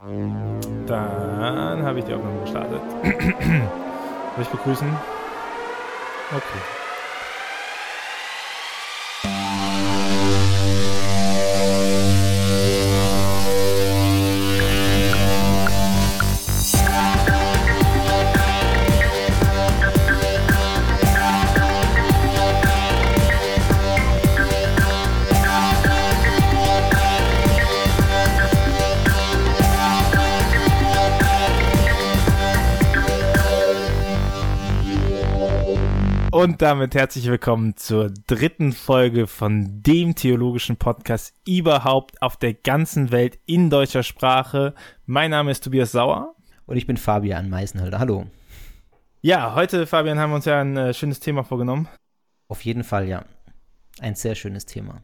Dann habe ich die Aufnahme gestartet. Soll ich begrüßen? Okay. Und damit herzlich willkommen zur dritten Folge von dem theologischen Podcast überhaupt auf der ganzen Welt in deutscher Sprache. Mein Name ist Tobias Sauer. Und ich bin Fabian Meisenhölder. Hallo. Ja, heute, Fabian, haben wir uns ja ein äh, schönes Thema vorgenommen. Auf jeden Fall, ja. Ein sehr schönes Thema.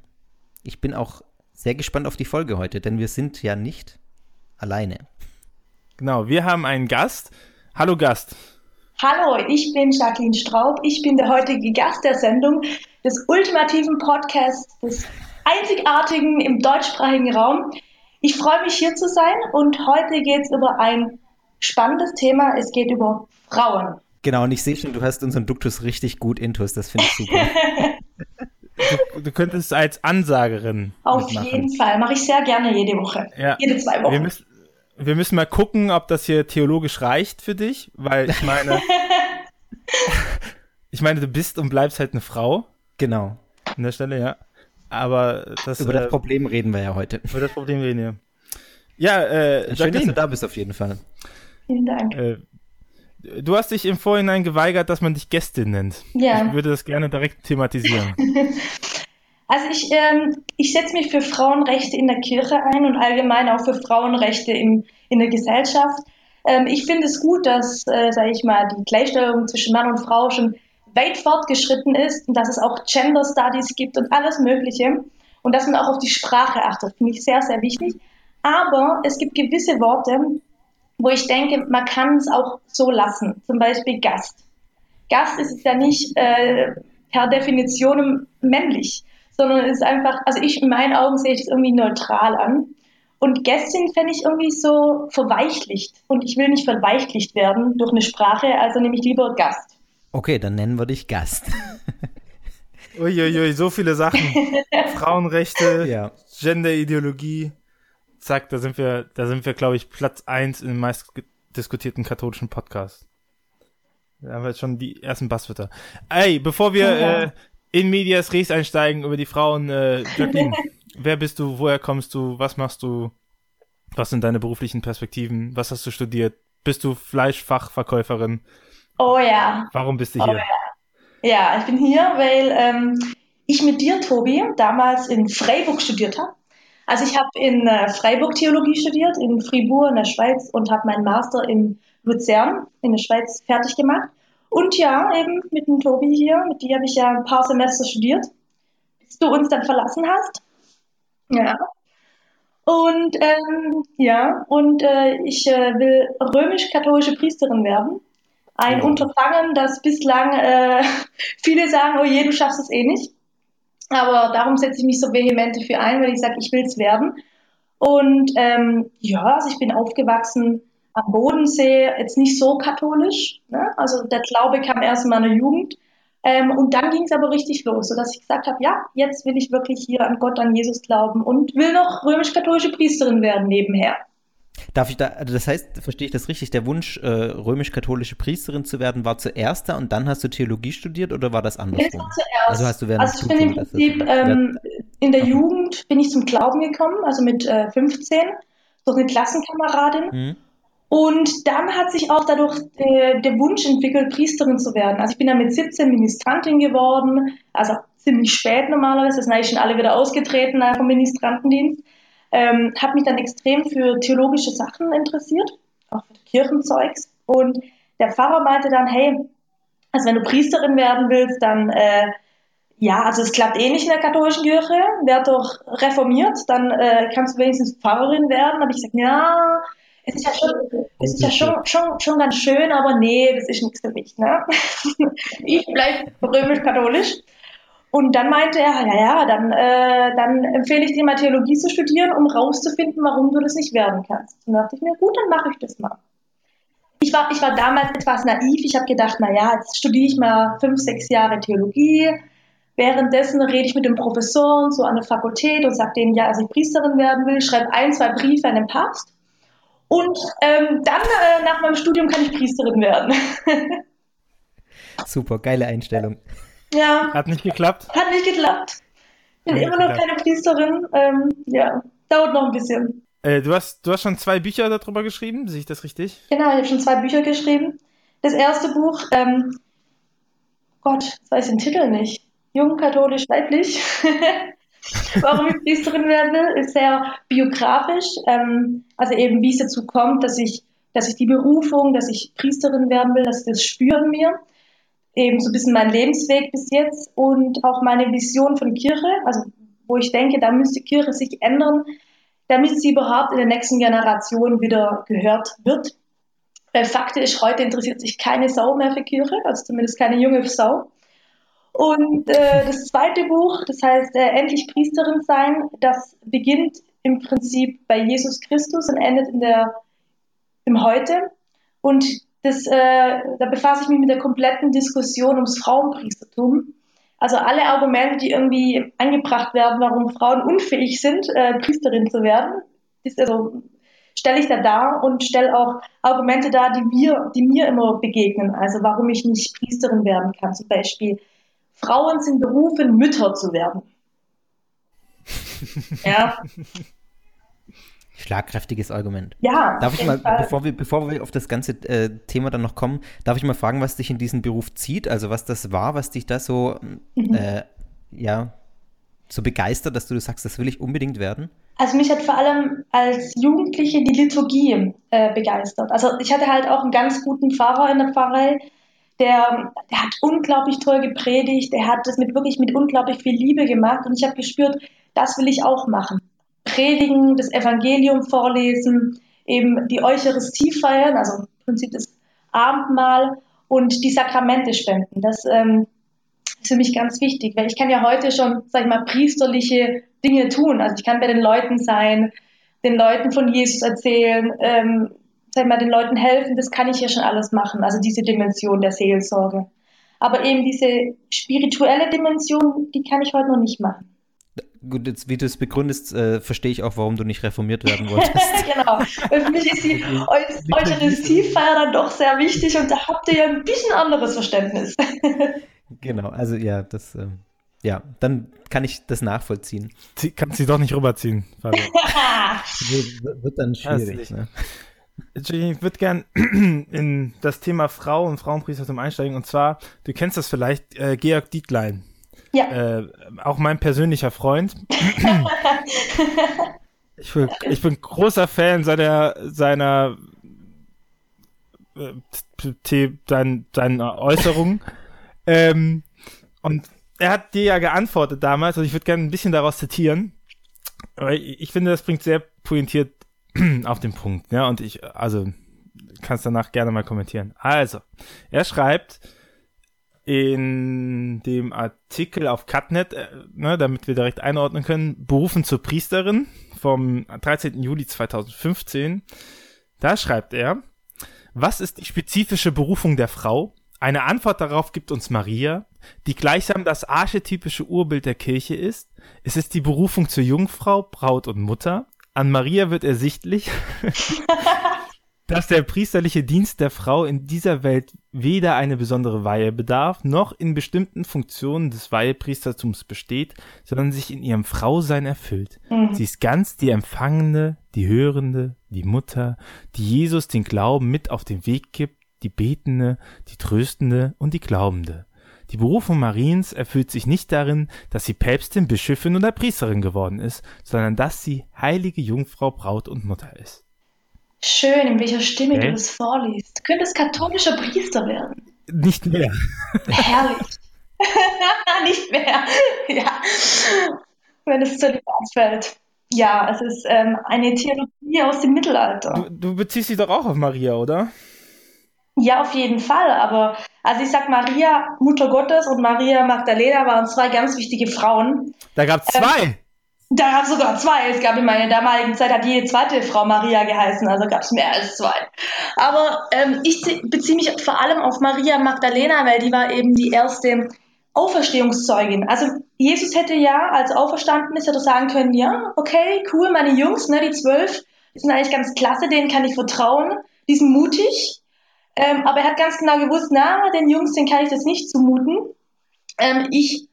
Ich bin auch sehr gespannt auf die Folge heute, denn wir sind ja nicht alleine. Genau, wir haben einen Gast. Hallo Gast. Hallo, ich bin Jacqueline Straub. Ich bin der heutige Gast der Sendung des ultimativen Podcasts, des einzigartigen im deutschsprachigen Raum. Ich freue mich hier zu sein und heute geht es über ein spannendes Thema. Es geht über Frauen. Genau, und ich sehe schon, du hast unseren Duktus richtig gut intus. Das finde ich super. du, du, könntest als Ansagerin. Auf mitmachen. jeden Fall. Mache ich sehr gerne jede Woche. Ja. Jede zwei Wochen. Wir müssen, wir müssen mal gucken, ob das hier theologisch reicht für dich, weil ich meine, ich meine, du bist und bleibst halt eine Frau. Genau. An der Stelle, ja. Aber das. Über das äh, Problem reden wir ja heute. Über das Problem reden wir. Ja, äh, Schön, dass du da bist auf jeden Fall. Vielen Dank. Äh, du hast dich im Vorhinein geweigert, dass man dich Gästin nennt. Ja. Ich würde das gerne direkt thematisieren. Also ich, ähm, ich setze mich für Frauenrechte in der Kirche ein und allgemein auch für Frauenrechte im, in der Gesellschaft. Ähm, ich finde es gut, dass, äh, sage ich mal, die Gleichstellung zwischen Mann und Frau schon weit fortgeschritten ist und dass es auch Gender Studies gibt und alles Mögliche und dass man auch auf die Sprache achtet, finde ich sehr, sehr wichtig. Aber es gibt gewisse Worte, wo ich denke, man kann es auch so lassen. Zum Beispiel Gast. Gast ist ja nicht äh, per Definition männlich sondern es ist einfach, also ich in meinen Augen sehe ich es irgendwie neutral an. Und Gästin fände ich irgendwie so verweichlicht. Und ich will nicht verweichlicht werden durch eine Sprache, also nehme ich lieber Gast. Okay, dann nennen wir dich Gast. Uiuiui, so viele Sachen. Frauenrechte, ja. Genderideologie. Zack, da sind wir, da sind wir, glaube ich, Platz 1 im meist diskutierten katholischen Podcast. Da haben wir jetzt schon die ersten Basswörter. Ey, bevor wir ja. äh, in Medias Res einsteigen über die Frauen. Äh, Jacqueline, wer bist du? Woher kommst du? Was machst du? Was sind deine beruflichen Perspektiven? Was hast du studiert? Bist du Fleischfachverkäuferin? Oh ja. Warum bist du hier? Oh, ja. ja. ich bin hier, weil ähm, ich mit dir, Tobi, damals in Freiburg studiert habe. Also ich habe in äh, Freiburg Theologie studiert, in Fribourg in der Schweiz und habe meinen Master in Luzern in der Schweiz fertig gemacht. Und ja, eben mit dem Tobi hier, mit dir habe ich ja ein paar Semester studiert, bis du uns dann verlassen hast. Ja. Und ähm, ja, und äh, ich äh, will römisch-katholische Priesterin werden. Ein ja. Unterfangen, das bislang äh, viele sagen, oh je, du schaffst es eh nicht. Aber darum setze ich mich so vehement dafür ein, weil ich sage, ich will es werden. Und ähm, ja, also ich bin aufgewachsen am Bodensee jetzt nicht so katholisch. Ne? Also der Glaube kam erst in meiner Jugend. Ähm, und dann ging es aber richtig los, sodass ich gesagt habe, ja, jetzt will ich wirklich hier an Gott, an Jesus glauben und will noch römisch-katholische Priesterin werden nebenher. Darf ich da, also das heißt, verstehe ich das richtig, der Wunsch, äh, römisch-katholische Priesterin zu werden, war zuerst da und dann hast du Theologie studiert oder war das andersrum? Das war zuerst. Also, hast du während also ich bin im Prinzip, ähm, in der Jugend bin ich zum Glauben gekommen, also mit äh, 15, durch eine Klassenkameradin. Mhm. Und dann hat sich auch dadurch äh, der Wunsch entwickelt, Priesterin zu werden. Also ich bin dann mit 17 Ministrantin geworden, also ziemlich spät normalerweise, das sind eigentlich schon alle wieder ausgetreten vom Ministrantendienst. Ähm, habe mich dann extrem für theologische Sachen interessiert, auch für Kirchenzeugs. Und der Pfarrer meinte dann, hey, also wenn du Priesterin werden willst, dann äh, ja, also es klappt eh nicht in der katholischen Kirche, werd doch reformiert, dann äh, kannst du wenigstens Pfarrerin werden. Aber ich gesagt, ja, es ist ja schon, es ist ja schon, schon, schon ganz schön, aber nee, das ist nichts für mich. Ne? ich bleibe römisch-katholisch. Und dann meinte er, ja, ja, dann, äh, dann empfehle ich dir mal Theologie zu studieren, um rauszufinden, warum du das nicht werden kannst. Und dann dachte ich mir, gut, dann mache ich das mal. Ich war, ich war damals etwas naiv. Ich habe gedacht, na ja, jetzt studiere ich mal fünf, sechs Jahre Theologie. Währenddessen rede ich mit den Professoren so an der Fakultät und sage denen, ja, als ich Priesterin werden will, schreibe ein, zwei Briefe an den Papst. Und ähm, dann äh, nach meinem Studium kann ich Priesterin werden. Super, geile Einstellung. Ja. Hat nicht geklappt? Hat nicht geklappt. Bin ja, immer noch keine Priesterin. Ähm, ja, dauert noch ein bisschen. Äh, du, hast, du hast schon zwei Bücher darüber geschrieben, sehe ich das richtig? Genau, ich habe schon zwei Bücher geschrieben. Das erste Buch, ähm, Gott, jetzt weiß ich den Titel nicht. Jung, katholisch, weiblich. Warum ich Priesterin werden will, ist sehr biografisch. Ähm, also eben, wie es dazu kommt, dass ich, dass ich die Berufung, dass ich Priesterin werden will, dass das spüren mir eben so ein bisschen mein Lebensweg bis jetzt und auch meine Vision von Kirche, also wo ich denke, da müsste Kirche sich ändern, damit sie überhaupt in der nächsten Generation wieder gehört wird. Weil Fakt ist, heute interessiert sich keine Sau mehr für Kirche, also zumindest keine junge Sau. Und äh, das zweite Buch, das heißt äh, Endlich Priesterin sein, das beginnt im Prinzip bei Jesus Christus und endet in der, im Heute. Und das, äh, da befasse ich mich mit der kompletten Diskussion ums Frauenpriestertum. Also alle Argumente, die irgendwie angebracht werden, warum Frauen unfähig sind, äh, Priesterin zu werden, also stelle ich da dar und stelle auch Argumente dar, die mir, die mir immer begegnen. Also warum ich nicht Priesterin werden kann. Zum Beispiel, Frauen sind berufen, Mütter zu werden. ja. Schlagkräftiges Argument. Ja. Darf ich mal, bevor wir, bevor wir auf das ganze äh, Thema dann noch kommen, darf ich mal fragen, was dich in diesen Beruf zieht? Also was das war, was dich da so, mhm. äh, ja, so begeistert, dass du, du sagst, das will ich unbedingt werden? Also mich hat vor allem als Jugendliche die Liturgie äh, begeistert. Also ich hatte halt auch einen ganz guten Pfarrer in der Pfarrei, der, der hat unglaublich toll gepredigt, der hat das mit wirklich mit unglaublich viel Liebe gemacht und ich habe gespürt, das will ich auch machen predigen, das Evangelium vorlesen, eben die Eucharistie feiern, also im Prinzip das Abendmahl und die Sakramente spenden. Das ähm, ist für mich ganz wichtig, weil ich kann ja heute schon, sag ich mal, priesterliche Dinge tun. Also ich kann bei den Leuten sein, den Leuten von Jesus erzählen, ähm, sag ich mal, den Leuten helfen, das kann ich ja schon alles machen, also diese Dimension der Seelsorge. Aber eben diese spirituelle Dimension, die kann ich heute noch nicht machen. Gut, jetzt, wie du es begründest, äh, verstehe ich auch, warum du nicht reformiert werden wolltest. genau. Für mich ist die Eucharistiefeier dann doch sehr wichtig und da habt ihr ja ein bisschen anderes Verständnis. genau, also ja, das, äh, ja, dann kann ich das nachvollziehen. Sie, kannst sie doch nicht rüberziehen, Fabio. wird dann schwierig. Ne? Ich würde gern in das Thema Frau und Frauenpriestertum einsteigen. Und zwar, du kennst das vielleicht, äh, Georg Dietlein. Ja. Äh, auch mein persönlicher Freund. ich, bin, ich bin großer Fan seiner, seiner äh, seinen Äußerungen. ähm, und er hat dir ja geantwortet damals, also ich würde gerne ein bisschen daraus zitieren. Aber ich, ich finde, das bringt sehr pointiert auf den Punkt, ja, und ich, also, kannst danach gerne mal kommentieren. Also, er schreibt, in dem Artikel auf Cutnet, äh, ne, damit wir direkt einordnen können, berufen zur Priesterin vom 13. Juli 2015. Da schreibt er, was ist die spezifische Berufung der Frau? Eine Antwort darauf gibt uns Maria, die gleichsam das archetypische Urbild der Kirche ist. Es ist die Berufung zur Jungfrau, Braut und Mutter. An Maria wird ersichtlich, dass der priesterliche Dienst der Frau in dieser Welt weder eine besondere Weihe bedarf, noch in bestimmten Funktionen des Weihepriestertums besteht, sondern sich in ihrem Frausein erfüllt. Mhm. Sie ist ganz die Empfangende, die Hörende, die Mutter, die Jesus den Glauben mit auf den Weg gibt, die Betende, die Tröstende und die Glaubende. Die Berufung Mariens erfüllt sich nicht darin, dass sie Päpstin, Bischöfin oder Priesterin geworden ist, sondern dass sie heilige Jungfrau, Braut und Mutter ist. Schön, in welcher Stimme okay. du das vorliest. Du könntest katholischer Priester werden. Nicht mehr. Herrlich. Nicht mehr. Ja. Wenn es zu dir fällt. Ja, es ist ähm, eine Theologie aus dem Mittelalter. Du, du, beziehst dich doch auch auf Maria, oder? Ja, auf jeden Fall. Aber also ich sag Maria, Mutter Gottes und Maria Magdalena waren zwei ganz wichtige Frauen. Da gab es zwei. Ähm, da gab es sogar zwei. Es gab in meiner damaligen Zeit hat jede zweite Frau Maria geheißen, also gab es mehr als zwei. Aber ähm, ich beziehe mich vor allem auf Maria Magdalena, weil die war eben die erste Auferstehungszeugin. Also Jesus hätte ja als auferstanden ist, hätte sagen können, ja, okay, cool, meine Jungs, ne, die zwölf, die sind eigentlich ganz klasse, denen kann ich vertrauen, die sind mutig. Ähm, aber er hat ganz genau gewusst, na, den Jungs, den kann ich das nicht zumuten. Ähm, ich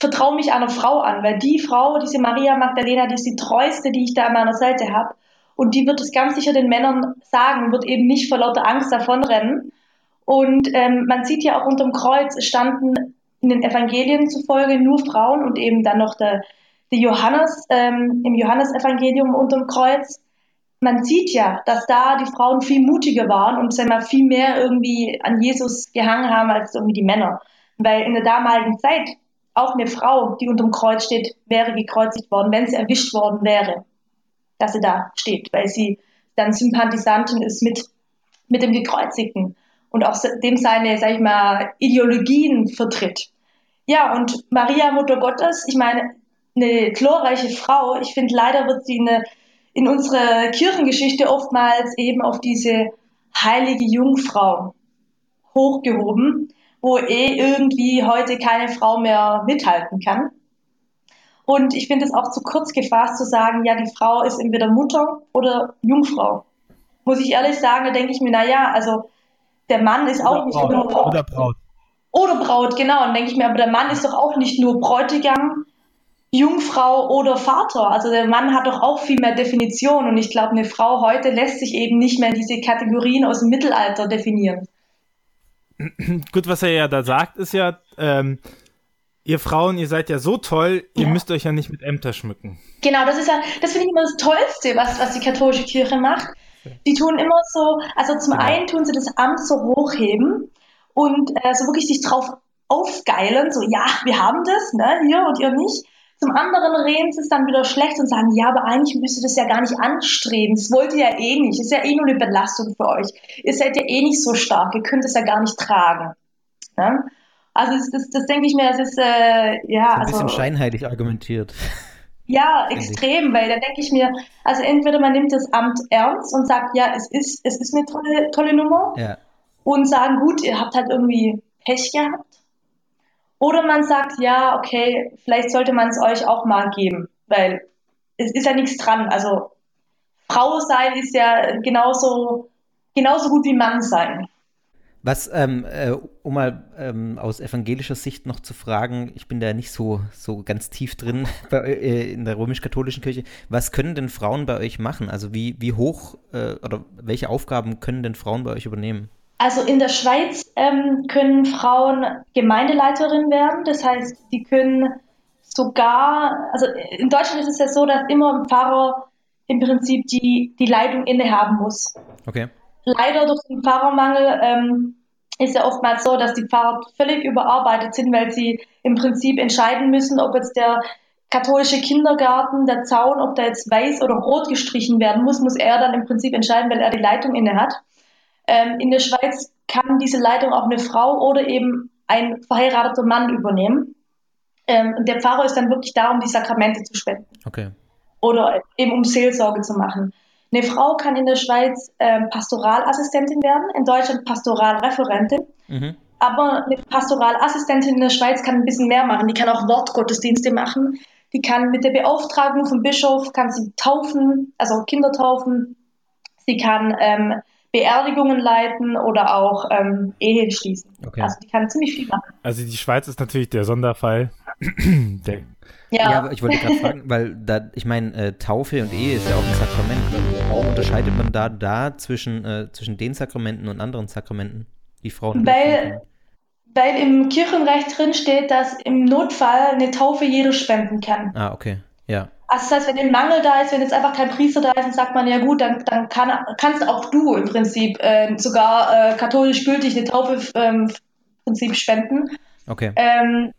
vertraue mich einer Frau an, weil die Frau, diese Maria Magdalena, die ist die treueste, die ich da an meiner Seite habe. Und die wird es ganz sicher den Männern sagen, wird eben nicht vor lauter Angst davonrennen. Und ähm, man sieht ja auch unterm Kreuz standen in den Evangelien zufolge nur Frauen und eben dann noch der, der Johannes ähm, im Johannesevangelium unterm Kreuz man sieht ja, dass da die Frauen viel mutiger waren und sag mal, viel mehr irgendwie an Jesus gehangen haben als irgendwie die Männer. Weil in der damaligen Zeit auch eine Frau, die unterm Kreuz steht, wäre gekreuzigt worden, wenn sie erwischt worden wäre, dass sie da steht, weil sie dann Sympathisantin ist mit, mit dem Gekreuzigten und auch dem seine, sag ich mal, Ideologien vertritt. Ja, und Maria, Mutter Gottes, ich meine, eine glorreiche Frau, ich finde, leider wird sie eine in unserer Kirchengeschichte oftmals eben auf diese heilige Jungfrau hochgehoben, wo eh irgendwie heute keine Frau mehr mithalten kann. Und ich finde es auch zu kurz gefasst zu sagen, ja, die Frau ist entweder Mutter oder Jungfrau. Muss ich ehrlich sagen, da denke ich mir, na ja, also der Mann ist auch nicht nur oder Braut. Oder Braut, genau. Und denke ich mir, aber der Mann ist doch auch nicht nur Bräutigam, Jungfrau oder Vater. Also der Mann hat doch auch viel mehr Definition und ich glaube, eine Frau heute lässt sich eben nicht mehr diese Kategorien aus dem Mittelalter definieren. Gut, was er ja da sagt, ist ja, ähm, ihr Frauen, ihr seid ja so toll, ihr ja. müsst euch ja nicht mit Ämter schmücken. Genau, das ist ja, das finde ich immer das Tollste, was, was die katholische Kirche macht. Die tun immer so, also zum genau. einen tun sie das Amt so hochheben und äh, so wirklich sich drauf aufgeilen, so ja, wir haben das, ne, ihr und ihr nicht. Zum anderen reden sie es dann wieder schlecht und sagen, ja, aber eigentlich müsst ihr das ja gar nicht anstreben. Das wollt ihr ja eh nicht. Ist ja eh nur eine Belastung für euch. Ihr seid ja eh nicht so stark. Ihr könnt es ja gar nicht tragen. Ja? Also das, das, das, denke ich mir, das ist äh, ja. ein also, bisschen scheinheilig argumentiert. Ja, extrem, weil da denke ich mir, also entweder man nimmt das Amt ernst und sagt, ja, es ist, es ist eine tolle, tolle Nummer. Ja. Und sagen, gut, ihr habt halt irgendwie Pech gehabt. Oder man sagt, ja, okay, vielleicht sollte man es euch auch mal geben, weil es ist ja nichts dran. Also Frau sein ist ja genauso, genauso gut wie Mann sein. Was, ähm, äh, um mal ähm, aus evangelischer Sicht noch zu fragen, ich bin da nicht so, so ganz tief drin bei, äh, in der römisch-katholischen Kirche, was können denn Frauen bei euch machen? Also wie, wie hoch äh, oder welche Aufgaben können denn Frauen bei euch übernehmen? Also in der Schweiz ähm, können Frauen Gemeindeleiterin werden. Das heißt, die können sogar, also in Deutschland ist es ja so, dass immer ein Pfarrer im Prinzip die, die Leitung innehaben muss. Okay. Leider durch den Pfarrermangel ähm, ist ja oftmals so, dass die Pfarrer völlig überarbeitet sind, weil sie im Prinzip entscheiden müssen, ob jetzt der katholische Kindergarten, der Zaun, ob der jetzt weiß oder rot gestrichen werden muss, muss er dann im Prinzip entscheiden, weil er die Leitung inne hat. Ähm, in der Schweiz kann diese Leitung auch eine Frau oder eben ein verheirateter Mann übernehmen. Ähm, und der Pfarrer ist dann wirklich da, um die Sakramente zu spenden. Okay. Oder eben um Seelsorge zu machen. Eine Frau kann in der Schweiz ähm, Pastoralassistentin werden, in Deutschland Pastoralreferentin. Mhm. Aber eine Pastoralassistentin in der Schweiz kann ein bisschen mehr machen. Die kann auch Wortgottesdienste machen. Die kann mit der Beauftragung vom Bischof, kann sie taufen, also Kinder taufen. Sie kann ähm, Beerdigungen leiten oder auch ähm, Ehe schließen. Okay. Also die kann ziemlich viel machen. Also die Schweiz ist natürlich der Sonderfall. der ja. ja, aber ich wollte gerade fragen, weil da, ich meine, äh, Taufe und Ehe ist ja auch ein Sakrament. Warum unterscheidet man da, da zwischen, äh, zwischen den Sakramenten und anderen Sakramenten, die Frauen Weil, weil im Kirchenrecht drin steht, dass im Notfall eine Taufe jeder spenden kann. Ah, okay. Ja. Also das heißt, wenn ein Mangel da ist, wenn jetzt einfach kein Priester da ist, dann sagt man ja gut, dann, dann kann, kannst auch du im Prinzip äh, sogar äh, katholisch gültig eine Taufe ähm, im Prinzip spenden. Okay. Ähm,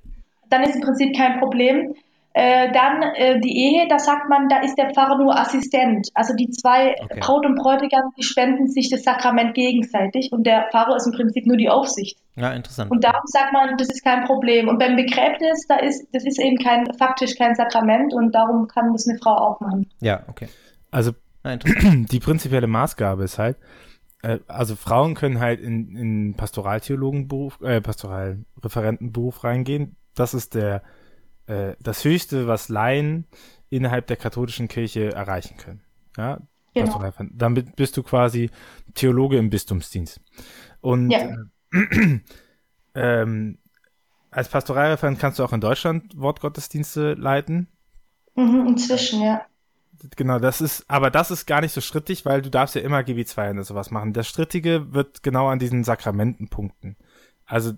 dann ist im Prinzip kein Problem. Äh, dann äh, die Ehe, da sagt man, da ist der Pfarrer nur Assistent. Also die zwei okay. Braut und Bräutigam, die spenden sich das Sakrament gegenseitig und der Pfarrer ist im Prinzip nur die Aufsicht. Ja, interessant. Und darum sagt man, das ist kein Problem. Und beim Begräbnis, da ist, das ist eben kein, faktisch kein Sakrament und darum kann das eine Frau auch machen. Ja, okay. Also ja, die prinzipielle Maßgabe ist halt, äh, also Frauen können halt in, in Pastoraltheologenberuf, äh, Pastoralreferentenberuf reingehen. Das ist der äh, das Höchste, was Laien innerhalb der katholischen Kirche erreichen können. Ja, genau. Damit bist du quasi Theologe im Bistumsdienst. Und ja. äh, ähm, als Pastoralreferent kannst du auch in Deutschland Wortgottesdienste leiten. Mhm, inzwischen, ja. Genau, das ist, aber das ist gar nicht so strittig, weil du darfst ja immer GW2 und sowas machen. Das Strittige wird genau an diesen Sakramentenpunkten. Also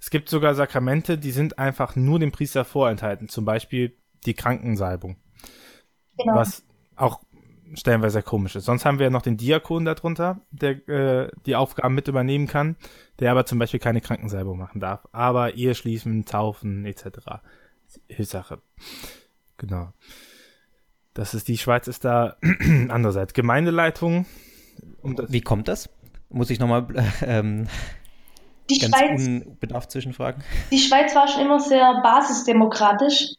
es gibt sogar Sakramente, die sind einfach nur dem Priester vorenthalten. Zum Beispiel die Krankensalbung. Genau. Was auch stellenweise sehr komisch ist. Sonst haben wir ja noch den Diakon darunter, der äh, die Aufgaben mit übernehmen kann, der aber zum Beispiel keine Krankensalbung machen darf. Aber Ehe schließen, taufen etc. Hilfsache. Genau. Das ist die Schweiz ist da andererseits Gemeindeleitung. Um Wie kommt das? Muss ich nochmal äh, ähm, die Ganz Schweiz, unbedarft zwischenfragen. Die Schweiz war schon immer sehr basisdemokratisch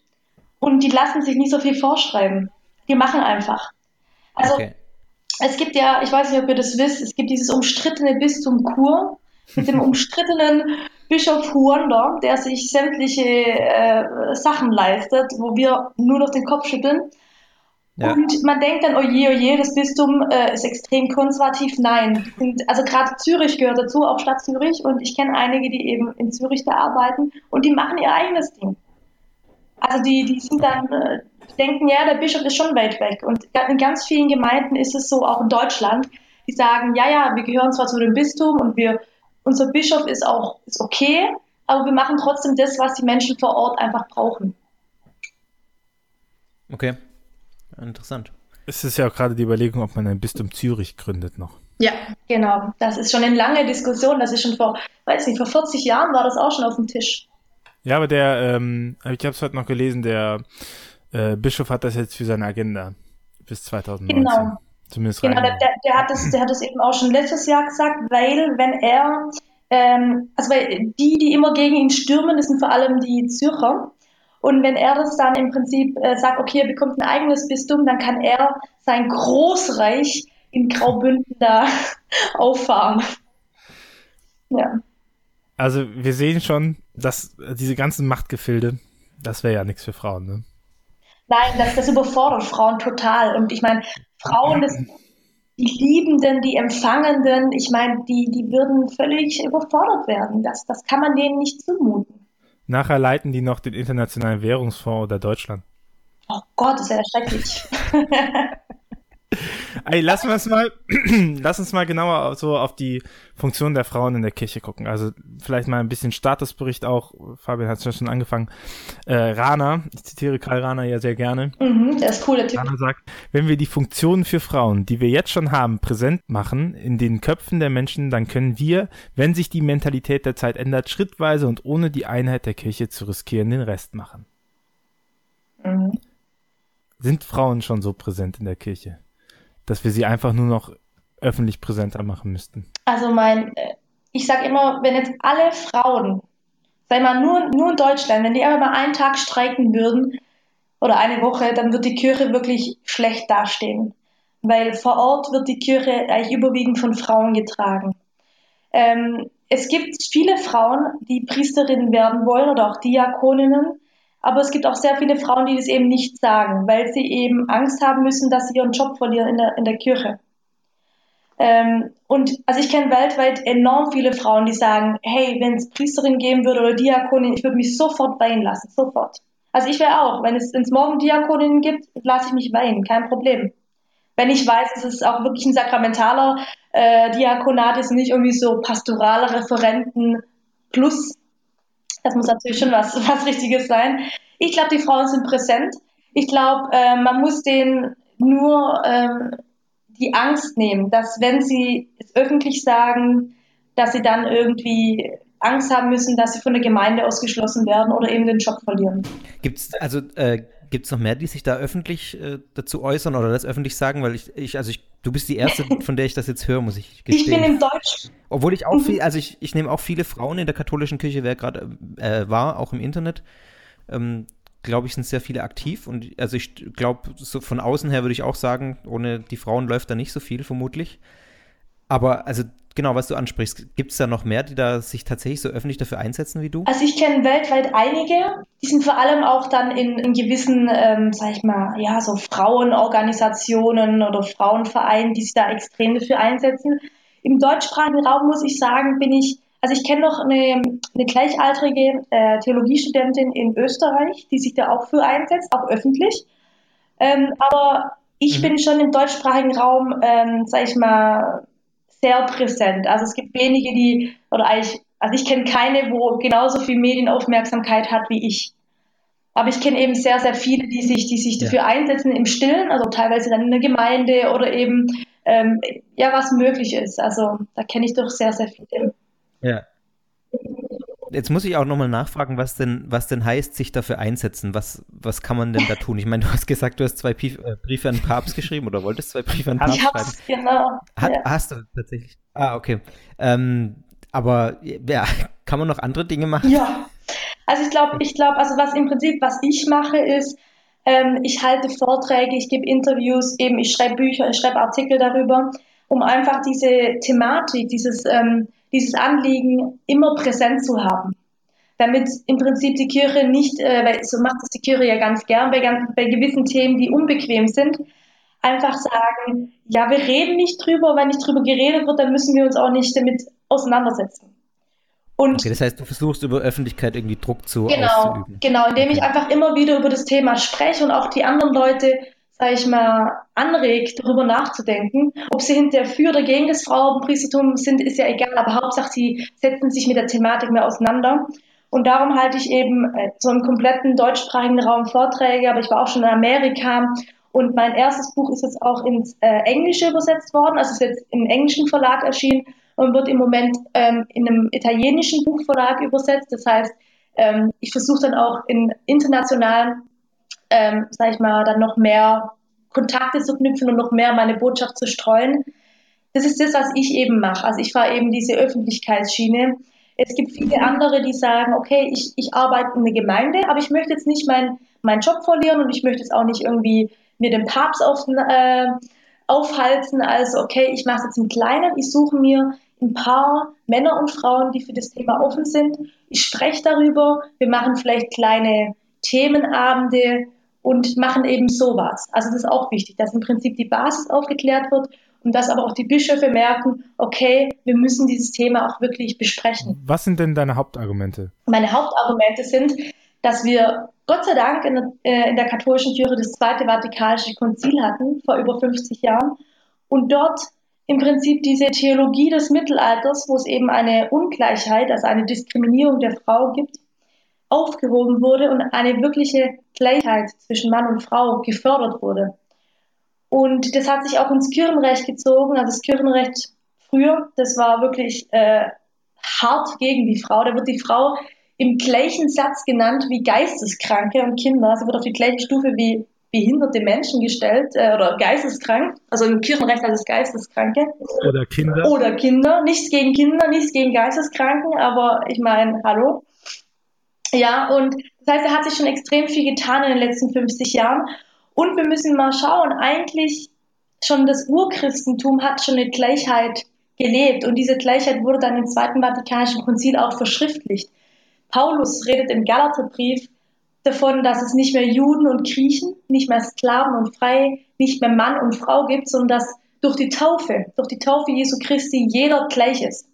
und die lassen sich nicht so viel vorschreiben. Die machen einfach. Also okay. es gibt ja, ich weiß nicht, ob ihr das wisst, es gibt dieses umstrittene Bistum Kur mit dem umstrittenen Bischof Huander, der sich sämtliche äh, Sachen leistet, wo wir nur noch den Kopf schütteln. Ja. Und man denkt dann, oje, oh oje, oh das Bistum äh, ist extrem konservativ. Nein. Und, also gerade Zürich gehört dazu, auch Stadt Zürich. Und ich kenne einige, die eben in Zürich da arbeiten und die machen ihr eigenes Ding. Also die, die sind dann, äh, denken, ja, der Bischof ist schon weit weg. Und in ganz vielen Gemeinden ist es so, auch in Deutschland, die sagen, ja, ja, wir gehören zwar zu dem Bistum und wir, unser Bischof ist auch ist okay, aber wir machen trotzdem das, was die Menschen vor Ort einfach brauchen. Okay. Interessant. Es ist ja auch gerade die Überlegung, ob man ein Bistum Zürich gründet noch. Ja, genau. Das ist schon eine lange Diskussion. Das ist schon vor, weiß nicht, vor 40 Jahren war das auch schon auf dem Tisch. Ja, aber der, ähm, ich habe es heute noch gelesen, der äh, Bischof hat das jetzt für seine Agenda bis 2019. Genau. Zumindest genau, der, der, hat das, der hat das eben auch schon letztes Jahr gesagt, weil wenn er, ähm, also weil die, die immer gegen ihn stürmen, das sind vor allem die Zürcher. Und wenn er das dann im Prinzip äh, sagt, okay, er bekommt ein eigenes Bistum, dann kann er sein Großreich in Graubünden da auffahren. Ja. Also wir sehen schon, dass diese ganzen Machtgefilde, das wäre ja nichts für Frauen, ne? Nein, das, das überfordert Frauen total. Und ich meine, Frauen, das, die Liebenden, die Empfangenden, ich meine, die, die würden völlig überfordert werden. Das, das kann man denen nicht zumuten. Nachher leiten die noch den Internationalen Währungsfonds oder Deutschland. Oh Gott, ist ja schrecklich. Ey, lass uns mal, lass uns mal genauer so auf die Funktion der Frauen in der Kirche gucken. Also vielleicht mal ein bisschen Statusbericht auch. Fabian hat es schon angefangen. Äh, Rana, ich zitiere Karl Rana ja sehr gerne. Mhm, der ist cool, der Typ. Rana sagt, wenn wir die Funktionen für Frauen, die wir jetzt schon haben, präsent machen in den Köpfen der Menschen, dann können wir, wenn sich die Mentalität der Zeit ändert, schrittweise und ohne die Einheit der Kirche zu riskieren, den Rest machen. Mhm. Sind Frauen schon so präsent in der Kirche? dass wir sie einfach nur noch öffentlich präsenter machen müssten? Also mein, äh, ich sage immer, wenn jetzt alle Frauen, sei mal nur, nur in Deutschland, wenn die einfach mal einen Tag streiken würden oder eine Woche, dann wird die Kirche wirklich schlecht dastehen. Weil vor Ort wird die Kirche eigentlich überwiegend von Frauen getragen. Ähm, es gibt viele Frauen, die Priesterinnen werden wollen oder auch Diakoninnen, aber es gibt auch sehr viele Frauen, die das eben nicht sagen, weil sie eben Angst haben müssen, dass sie ihren Job verlieren in der, in der Kirche. Ähm, und also ich kenne weltweit enorm viele Frauen, die sagen, hey, wenn es Priesterin geben würde oder Diakonin, ich würde mich sofort weinen lassen, sofort. Also ich wäre auch, wenn es, es morgen Diakoninnen gibt, lasse ich mich weinen, kein Problem. Wenn ich weiß, es ist auch wirklich ein sakramentaler äh, Diakonat, ist nicht irgendwie so pastorale Referenten plus das muss natürlich schon was, was Richtiges sein. Ich glaube, die Frauen sind präsent. Ich glaube, äh, man muss denen nur ähm, die Angst nehmen, dass wenn sie es öffentlich sagen, dass sie dann irgendwie Angst haben müssen, dass sie von der Gemeinde ausgeschlossen werden oder eben den Job verlieren. Gibt's also äh, Gibt es noch mehr, die sich da öffentlich äh, dazu äußern oder das öffentlich sagen? Weil ich, ich also ich, du bist die Erste, von der ich das jetzt höre, muss ich gestehen. Ich bin im Deutsch. Obwohl ich auch mhm. viel, also ich, ich nehme auch viele Frauen in der katholischen Kirche, wer gerade äh, war, auch im Internet. Ähm, glaube ich, sind sehr viele aktiv und also ich glaube, so von außen her würde ich auch sagen, ohne die Frauen läuft da nicht so viel, vermutlich. Aber also genau, was du ansprichst, gibt es da noch mehr, die da sich tatsächlich so öffentlich dafür einsetzen wie du? Also ich kenne weltweit einige, die sind vor allem auch dann in, in gewissen, ähm, sag ich mal, ja, so Frauenorganisationen oder Frauenvereinen, die sich da extrem dafür einsetzen. Im deutschsprachigen Raum muss ich sagen, bin ich also ich kenne noch eine, eine gleichaltrige äh, Theologiestudentin in Österreich, die sich da auch für einsetzt, auch öffentlich. Ähm, aber ich mhm. bin schon im deutschsprachigen Raum, ähm, sag ich mal, sehr präsent. Also es gibt wenige, die, oder eigentlich, also ich kenne keine, wo genauso viel Medienaufmerksamkeit hat wie ich. Aber ich kenne eben sehr, sehr viele, die sich, die sich dafür ja. einsetzen im Stillen, also teilweise dann in der Gemeinde oder eben, ähm, ja, was möglich ist. Also da kenne ich doch sehr, sehr viele. Ja. Jetzt muss ich auch nochmal nachfragen, was denn, was denn heißt, sich dafür einsetzen. Was, was kann man denn da tun? Ich meine, du hast gesagt, du hast zwei Pief, äh, Briefe an den Papst geschrieben oder wolltest zwei Briefe an den Papst schreiben. Genau. Hat, ja. Hast du tatsächlich? Ah, okay. Ähm, aber ja, kann man noch andere Dinge machen? Ja. Also ich glaube, ich glaube, also was im Prinzip, was ich mache, ist, ähm, ich halte Vorträge, ich gebe Interviews, eben ich schreibe Bücher, ich schreibe Artikel darüber, um einfach diese Thematik, dieses ähm, dieses Anliegen immer präsent zu haben. Damit im Prinzip die Kirche nicht, äh, weil so macht es die Kirche ja ganz gern bei, bei gewissen Themen, die unbequem sind, einfach sagen, ja, wir reden nicht drüber, wenn nicht drüber geredet wird, dann müssen wir uns auch nicht damit auseinandersetzen. Und okay, das heißt, du versuchst über Öffentlichkeit irgendwie Druck zu genau, auszuüben. Genau, indem ich einfach immer wieder über das Thema spreche und auch die anderen Leute sage ich mal, anregt, darüber nachzudenken. Ob sie hinterher für oder gegen das Frauenpriestertum sind, ist ja egal, aber Hauptsache, sie setzen sich mit der Thematik mehr auseinander. Und darum halte ich eben äh, so im kompletten deutschsprachigen Raum Vorträge, aber ich war auch schon in Amerika und mein erstes Buch ist jetzt auch ins äh, Englische übersetzt worden, also ist jetzt im englischen Verlag erschienen und wird im Moment ähm, in einem italienischen Buchverlag übersetzt. Das heißt, ähm, ich versuche dann auch in internationalen ähm, sag ich mal, dann noch mehr Kontakte zu knüpfen und noch mehr meine Botschaft zu streuen. Das ist das, was ich eben mache. Also ich fahre eben diese Öffentlichkeitsschiene. Es gibt viele andere, die sagen, okay, ich, ich arbeite in der Gemeinde, aber ich möchte jetzt nicht meinen mein Job verlieren und ich möchte jetzt auch nicht irgendwie mir den Papst auf, äh, aufhalten. Also okay, ich mache es jetzt im Kleinen. Ich suche mir ein paar Männer und Frauen, die für das Thema offen sind. Ich spreche darüber. Wir machen vielleicht kleine Themenabende, und machen eben sowas. Also das ist auch wichtig, dass im Prinzip die Basis aufgeklärt wird und dass aber auch die Bischöfe merken, okay, wir müssen dieses Thema auch wirklich besprechen. Was sind denn deine Hauptargumente? Meine Hauptargumente sind, dass wir Gott sei Dank in der, äh, in der katholischen Kirche das Zweite Vatikanische Konzil hatten, vor über 50 Jahren, und dort im Prinzip diese Theologie des Mittelalters, wo es eben eine Ungleichheit, also eine Diskriminierung der Frau gibt, aufgehoben wurde und eine wirkliche Gleichheit zwischen Mann und Frau gefördert wurde. Und das hat sich auch ins Kirchenrecht gezogen. Also das Kirchenrecht früher, das war wirklich äh, hart gegen die Frau. Da wird die Frau im gleichen Satz genannt wie Geisteskranke und Kinder. Sie wird auf die gleiche Stufe wie behinderte Menschen gestellt äh, oder geisteskrank. Also im Kirchenrecht heißt es Geisteskranke. Oder Kinder. Oder Kinder. Nichts gegen Kinder, nichts gegen Geisteskranken, aber ich meine, hallo. Ja, und das heißt, er hat sich schon extrem viel getan in den letzten 50 Jahren. Und wir müssen mal schauen, eigentlich schon das Urchristentum hat schon eine Gleichheit gelebt. Und diese Gleichheit wurde dann im Zweiten Vatikanischen Konzil auch verschriftlicht. Paulus redet im Galaterbrief davon, dass es nicht mehr Juden und Griechen, nicht mehr Sklaven und Freie, nicht mehr Mann und Frau gibt, sondern dass durch die Taufe, durch die Taufe Jesu Christi jeder gleich ist.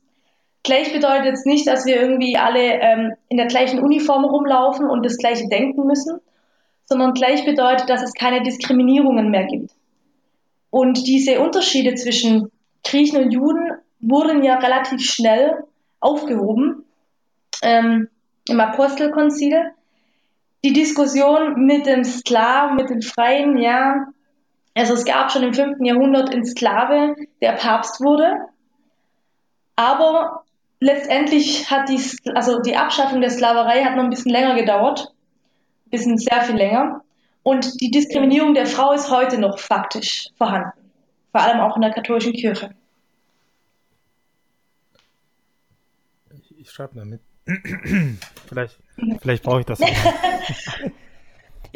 Gleich bedeutet jetzt nicht, dass wir irgendwie alle ähm, in der gleichen Uniform rumlaufen und das gleiche denken müssen, sondern gleich bedeutet, dass es keine Diskriminierungen mehr gibt. Und diese Unterschiede zwischen Griechen und Juden wurden ja relativ schnell aufgehoben ähm, im Apostelkonzil. Die Diskussion mit dem Sklaven, mit den Freien, ja, also es gab schon im 5. Jahrhundert einen Sklave, der Papst wurde, aber letztendlich hat die, also die Abschaffung der Sklaverei hat noch ein bisschen länger gedauert, ein bisschen sehr viel länger. Und die Diskriminierung der Frau ist heute noch faktisch vorhanden, vor allem auch in der katholischen Kirche. Ich, ich schreibe mal mit. vielleicht, vielleicht brauche ich das.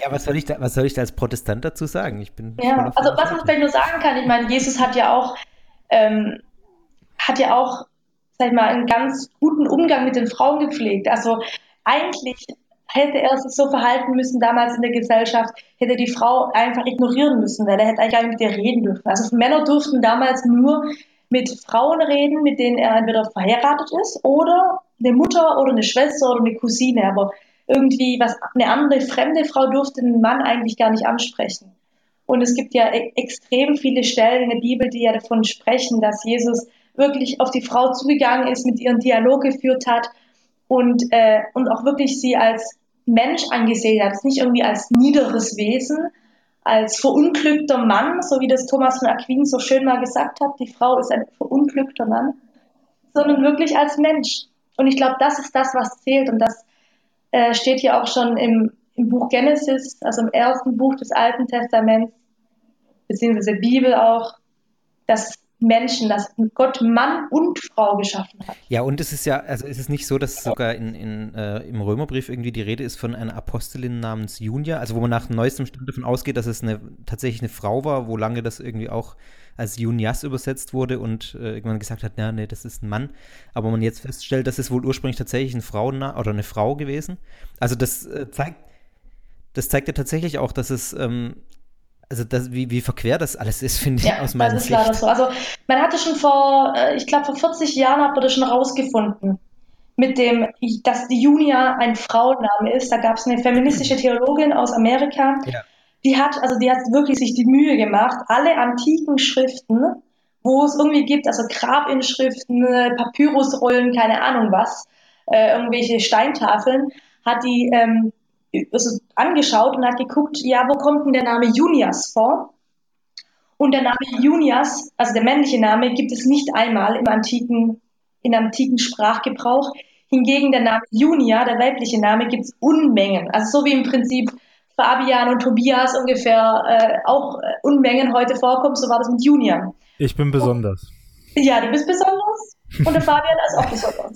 Ja, was soll ich da, was soll ich da als Protestant dazu sagen? Ich bin ja, also was man vielleicht nur sagen kann, ich meine, Jesus hat ja auch, ähm, hat ja auch, sag ich mal, einen ganz guten Umgang mit den Frauen gepflegt. Also eigentlich hätte er sich so verhalten müssen damals in der Gesellschaft, hätte die Frau einfach ignorieren müssen, weil er hätte eigentlich gar nicht mit ihr reden dürfen. Also Männer durften damals nur mit Frauen reden, mit denen er entweder verheiratet ist oder eine Mutter oder eine Schwester oder eine Cousine. Aber irgendwie was eine andere fremde Frau durfte den Mann eigentlich gar nicht ansprechen. Und es gibt ja e extrem viele Stellen in der Bibel, die ja davon sprechen, dass Jesus wirklich auf die Frau zugegangen ist, mit ihren Dialog geführt hat und, äh, und auch wirklich sie als Mensch angesehen hat, nicht irgendwie als niederes Wesen, als verunglückter Mann, so wie das Thomas von Aquin so schön mal gesagt hat, die Frau ist ein verunglückter Mann, sondern wirklich als Mensch. Und ich glaube, das ist das, was zählt und das äh, steht hier auch schon im, im Buch Genesis, also im ersten Buch des Alten Testaments, beziehungsweise Bibel auch, dass Menschen, dass Gott Mann und Frau geschaffen hat. Ja, und es ist ja, also ist es nicht so, dass sogar in, in, äh, im Römerbrief irgendwie die Rede ist von einer Apostelin namens Junia, also wo man nach neuestem Stand davon ausgeht, dass es eine, tatsächlich eine Frau war, wo lange das irgendwie auch als Junias übersetzt wurde und äh, irgendwann gesagt hat, ja, nee, das ist ein Mann. Aber man jetzt feststellt, dass es wohl ursprünglich tatsächlich ein Frau oder eine Frau gewesen. Also das äh, zeigt, das zeigt ja tatsächlich auch, dass es ähm, also das, wie, wie verquer das alles ist, finde ich aus meiner Sicht. Ja, das ist leider so. Also man hatte schon vor, äh, ich glaube vor 40 Jahren hat man das schon rausgefunden, mit dem, dass die Junia ein Frauenname ist. Da gab es eine feministische Theologin aus Amerika, ja. die hat, also die hat wirklich sich die Mühe gemacht, alle antiken Schriften, wo es irgendwie gibt, also Grabinschriften, Papyrusrollen, keine Ahnung was, äh, irgendwelche Steintafeln, hat die ähm, also angeschaut und hat geguckt, ja, wo kommt denn der Name Junias vor? Und der Name Junias, also der männliche Name, gibt es nicht einmal im antiken, in antiken Sprachgebrauch. Hingegen der Name Junia, der weibliche Name, gibt es Unmengen. Also so wie im Prinzip Fabian und Tobias ungefähr äh, auch äh, Unmengen heute vorkommen, so war das mit Junia. Ich bin besonders. Und, ja, du bist besonders und der Fabian ist auch besonders.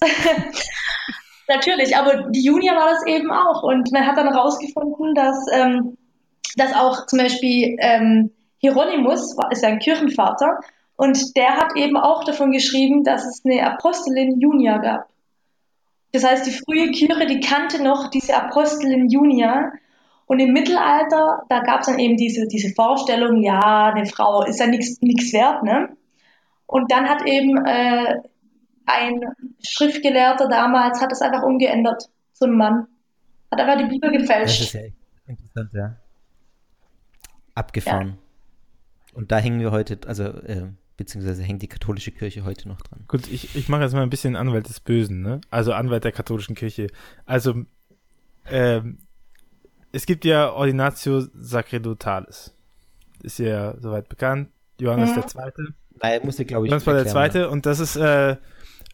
Natürlich, aber die Junia war das eben auch. Und man hat dann herausgefunden, dass, ähm, dass auch zum Beispiel ähm, Hieronymus ist ja ein Kirchenvater und der hat eben auch davon geschrieben, dass es eine Apostelin Junia gab. Das heißt, die frühe Kirche, die kannte noch diese Apostelin Junia. Und im Mittelalter, da gab es dann eben diese, diese Vorstellung, ja, eine Frau ist ja nichts wert, ne? Und dann hat eben äh, ein Schriftgelehrter damals hat es einfach umgeändert so ein Mann. Hat einfach die Bibel gefälscht. Das ist ja interessant, ja. Abgefahren. Ja. Und da hängen wir heute, also äh, beziehungsweise hängt die katholische Kirche heute noch dran. Gut, ich, ich mache jetzt mal ein bisschen Anwalt des Bösen, ne? Also Anwalt der katholischen Kirche. Also, ähm, es gibt ja Ordinatio Sacerdotales. Ist ja soweit bekannt. Johannes mhm. der Zweite. Nein, musste, glaube ich. Johannes war der Zweite. Und das ist äh,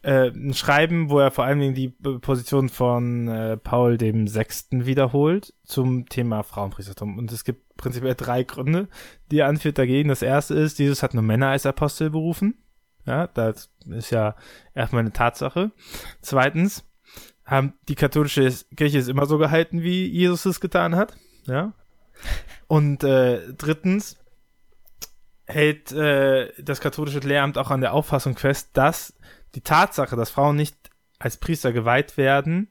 äh, ein Schreiben, wo er vor allen Dingen die Position von äh, Paul dem Sechsten wiederholt zum Thema Frauenpriestertum. Und es gibt prinzipiell drei Gründe, die er anführt dagegen. Das erste ist, Jesus hat nur Männer als Apostel berufen. Ja, das ist ja erstmal eine Tatsache. Zweitens haben die katholische Kirche es immer so gehalten, wie Jesus es getan hat. Ja. Und äh, drittens hält äh, das katholische Lehramt auch an der Auffassung fest, dass die Tatsache, dass Frauen nicht als Priester geweiht werden,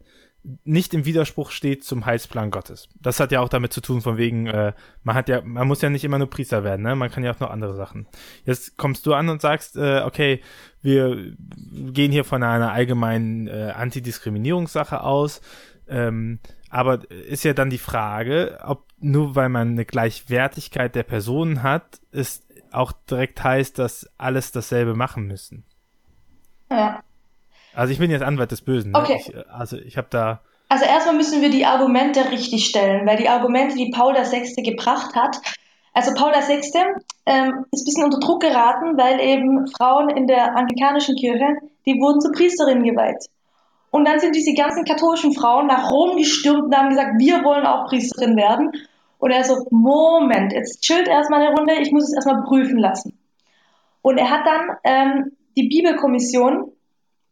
nicht im Widerspruch steht zum Heilsplan Gottes. Das hat ja auch damit zu tun, von wegen, äh, man hat ja, man muss ja nicht immer nur Priester werden, ne? Man kann ja auch noch andere Sachen. Jetzt kommst du an und sagst, äh, okay, wir gehen hier von einer allgemeinen äh, Antidiskriminierungssache aus, ähm, aber ist ja dann die Frage, ob nur weil man eine Gleichwertigkeit der Personen hat, es auch direkt heißt, dass alles dasselbe machen müssen. Ja. Also ich bin jetzt Anwalt des Bösen. Ne? Okay. Ich, also ich habe da. Also erstmal müssen wir die Argumente richtig stellen, weil die Argumente, die Paul VI. gebracht hat, also Paul VI. Ähm, ist ein bisschen unter Druck geraten, weil eben Frauen in der anglikanischen Kirche, die wurden zu Priesterinnen geweiht. Und dann sind diese ganzen katholischen Frauen nach Rom gestürmt und haben gesagt, wir wollen auch Priesterin werden. Und er so, Moment, jetzt chillt erstmal eine Runde, ich muss es erstmal prüfen lassen. Und er hat dann ähm, die Bibelkommission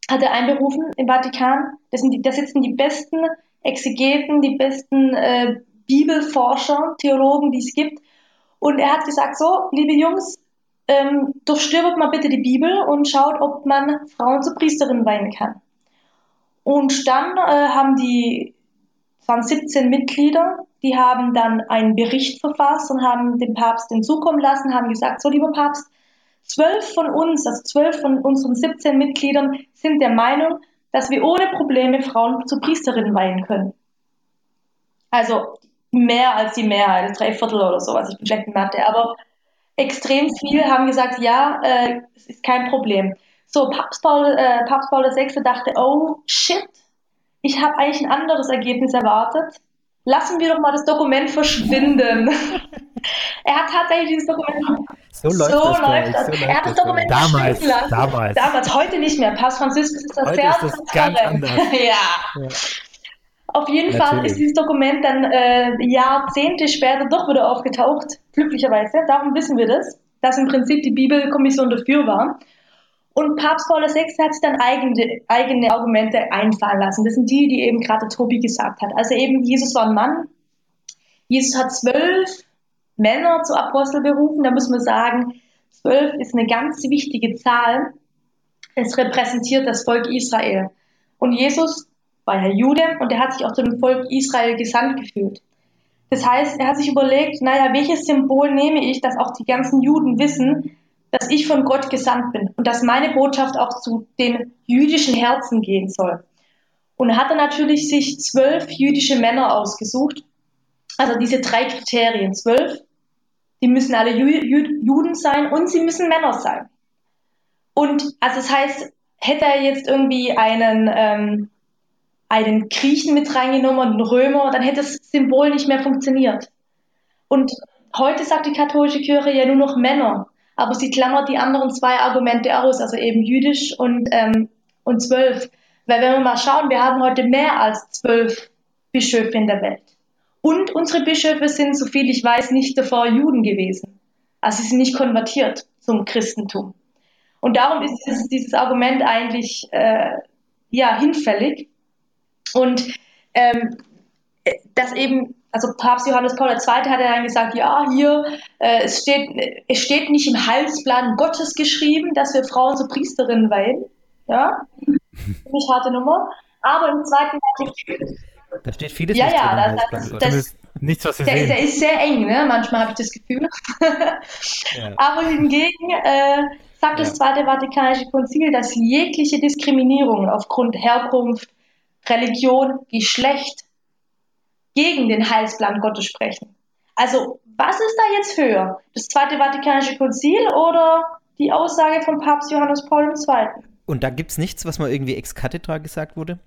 hat er einberufen im Vatikan. Das sind die, da sitzen die besten Exegeten, die besten äh, Bibelforscher, Theologen, die es gibt. Und er hat gesagt, so, liebe Jungs, ähm, durchstöbert mal bitte die Bibel und schaut, ob man Frauen zu Priesterinnen weihen kann. Und dann äh, haben die, waren 17 Mitglieder, die haben dann einen Bericht verfasst und haben dem Papst hinzukommen lassen, haben gesagt, so lieber Papst, zwölf von uns, also zwölf von unseren 17 Mitgliedern sind der Meinung, dass wir ohne Probleme Frauen zu Priesterinnen weihen können. Also mehr als die Mehrheit, drei Viertel oder sowas, ich bin Mathe, aber extrem viele haben gesagt, ja, äh, es ist kein Problem. So, Papst Paul, äh, Papst Paul VI. dachte, oh shit, ich habe eigentlich ein anderes Ergebnis erwartet. Lassen wir doch mal das Dokument verschwinden. er hat tatsächlich dieses Dokument. So läuft so das. Läuft das. So er hat das Dokument damals, damals. Damals, heute nicht mehr. Papst Franziskus ist das heute sehr ist das ganz anders. ja. ja. Auf jeden Natürlich. Fall ist dieses Dokument dann äh, Jahrzehnte später doch wieder aufgetaucht, glücklicherweise. Darum wissen wir das, dass im Prinzip die Bibelkommission dafür war. Und Papst Paul VI. hat sich dann eigene, eigene Argumente einfallen lassen. Das sind die, die eben gerade Tobi gesagt hat. Also eben, Jesus war ein Mann. Jesus hat zwölf Männer zu Apostel berufen. Da muss man sagen, zwölf ist eine ganz wichtige Zahl. Es repräsentiert das Volk Israel. Und Jesus war ja Jude und er hat sich auch zu dem Volk Israel gesandt gefühlt. Das heißt, er hat sich überlegt, naja, welches Symbol nehme ich, dass auch die ganzen Juden wissen, dass ich von Gott gesandt bin und dass meine Botschaft auch zu den jüdischen Herzen gehen soll. Und er hat dann natürlich sich zwölf jüdische Männer ausgesucht, also diese drei Kriterien, zwölf, die müssen alle Juden sein und sie müssen Männer sein. Und also das heißt, hätte er jetzt irgendwie einen, ähm, einen Griechen mit reingenommen und einen Römer, dann hätte das Symbol nicht mehr funktioniert. Und heute sagt die katholische Kirche ja nur noch Männer aber sie klammert die anderen zwei Argumente aus, also eben jüdisch und, ähm, und zwölf. Weil wenn wir mal schauen, wir haben heute mehr als zwölf Bischöfe in der Welt. Und unsere Bischöfe sind, soviel ich weiß, nicht davor Juden gewesen. Also sie sind nicht konvertiert zum Christentum. Und darum ist dieses, dieses Argument eigentlich äh, ja hinfällig. Und ähm, dass eben also Papst Johannes Paul II. hat ja dann gesagt, ja, hier, äh, es, steht, es steht nicht im Heilsplan Gottes geschrieben, dass wir Frauen zu Priesterinnen weihen. Ja, ziemlich harte Nummer. Aber im Zweiten Weltkrieg. Da steht vieles ja, ja, das, das, das, nichts, was wir der, sehen. der ist sehr eng, ne? manchmal habe ich das Gefühl. ja. Aber hingegen äh, sagt ja. das Zweite Vatikanische Konzil, dass jegliche Diskriminierung aufgrund Herkunft, Religion, Geschlecht, gegen den Heilsplan Gottes sprechen. Also, was ist da jetzt höher? Das Zweite Vatikanische Konzil oder die Aussage von Papst Johannes Paul II.? Und da gibt es nichts, was mal irgendwie ex cathedra gesagt wurde?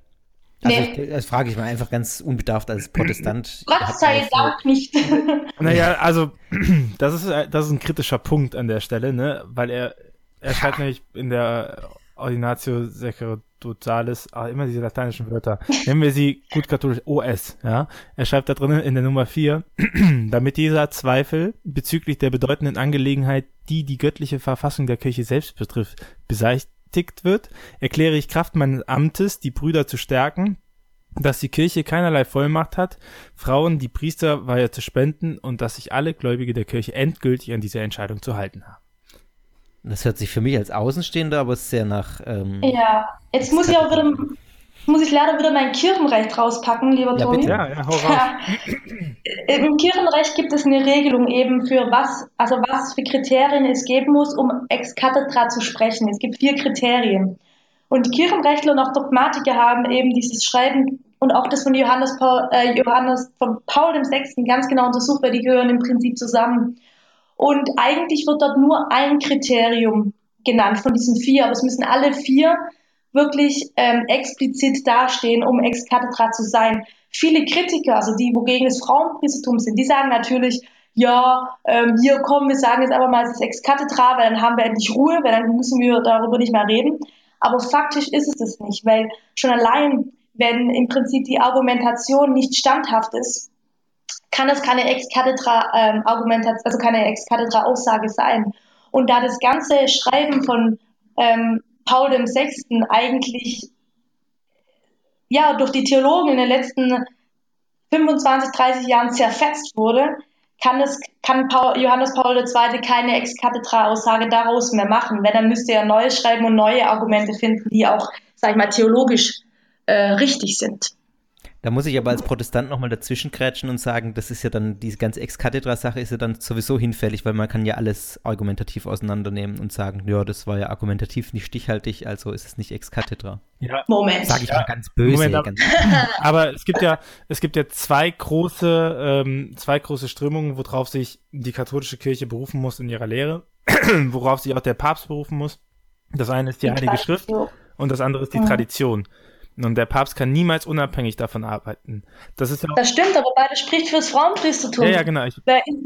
Also nee. ich, das frage ich mal einfach ganz unbedarft als Protestant. Gott sei Dank nicht. Naja, also das ist, das ist ein kritischer Punkt an der Stelle, ne? Weil er, er schreibt nämlich in der Ordinatio Sacerdotalis, ah, immer diese lateinischen Wörter, nennen wir sie gut katholisch OS, ja. Er schreibt da drinnen in der Nummer 4, damit dieser Zweifel bezüglich der bedeutenden Angelegenheit, die die göttliche Verfassung der Kirche selbst betrifft, beseitigt wird, erkläre ich Kraft meines Amtes, die Brüder zu stärken, dass die Kirche keinerlei Vollmacht hat, Frauen die Priesterweihe zu spenden und dass sich alle Gläubige der Kirche endgültig an diese Entscheidung zu halten haben. Das hört sich für mich als Außenstehender aber sehr nach. Ähm, ja, jetzt muss ich auch wieder, muss ich leider wieder mein Kirchenrecht rauspacken, lieber ja, Tobi. Bitte. Ja, ja, hau raus. Im Kirchenrecht gibt es eine Regelung eben für was, also was für Kriterien es geben muss, um ex cathedra zu sprechen. Es gibt vier Kriterien. Und Kirchenrechtler und auch Dogmatiker haben eben dieses Schreiben und auch das von Johannes Paul, äh, Johannes von Paul VI. ganz genau untersucht, weil die gehören im Prinzip zusammen. Und eigentlich wird dort nur ein Kriterium genannt von diesen vier, aber es müssen alle vier wirklich ähm, explizit dastehen, um ex cathedra zu sein. Viele Kritiker, also die, wogegen es Frauenpriestertum sind, die sagen natürlich, ja, ähm, hier kommen, wir sagen jetzt aber mal, es ist ex cathedra, weil dann haben wir endlich Ruhe, weil dann müssen wir darüber nicht mehr reden. Aber faktisch ist es das nicht, weil schon allein, wenn im Prinzip die Argumentation nicht standhaft ist, kann das keine Ex-Cathedra-Argumentation, ähm, also keine Ex-Cathedra-Aussage sein. Und da das ganze Schreiben von ähm, Paul VI. eigentlich ja durch die Theologen in den letzten 25, 30 Jahren zerfetzt wurde, kann es kann Paul, Johannes Paul II. keine Ex-Cathedra-Aussage daraus mehr machen. Wenn, dann müsste er neu schreiben und neue Argumente finden, die auch, sag ich mal, theologisch äh, richtig sind. Da muss ich aber als Protestant nochmal dazwischen krätschen und sagen, das ist ja dann, diese ganze Ex-Cathedra-Sache ist ja dann sowieso hinfällig, weil man kann ja alles argumentativ auseinandernehmen und sagen, ja, das war ja argumentativ nicht stichhaltig, also ist es nicht Ex-Cathedra. Ja. Moment. Sag ich ja. mal ganz böse. Moment, aber, ganz aber, es gibt ja, es gibt ja zwei große, ähm, zwei große Strömungen, worauf sich die katholische Kirche berufen muss in ihrer Lehre, worauf sich auch der Papst berufen muss. Das eine ist die, die Heilige Schrift und das andere ist die mhm. Tradition. Und der Papst kann niemals unabhängig davon arbeiten. Das ist ja Das stimmt, aber beides spricht fürs Frauenpriestertum. Ja, ja, genau. Ich,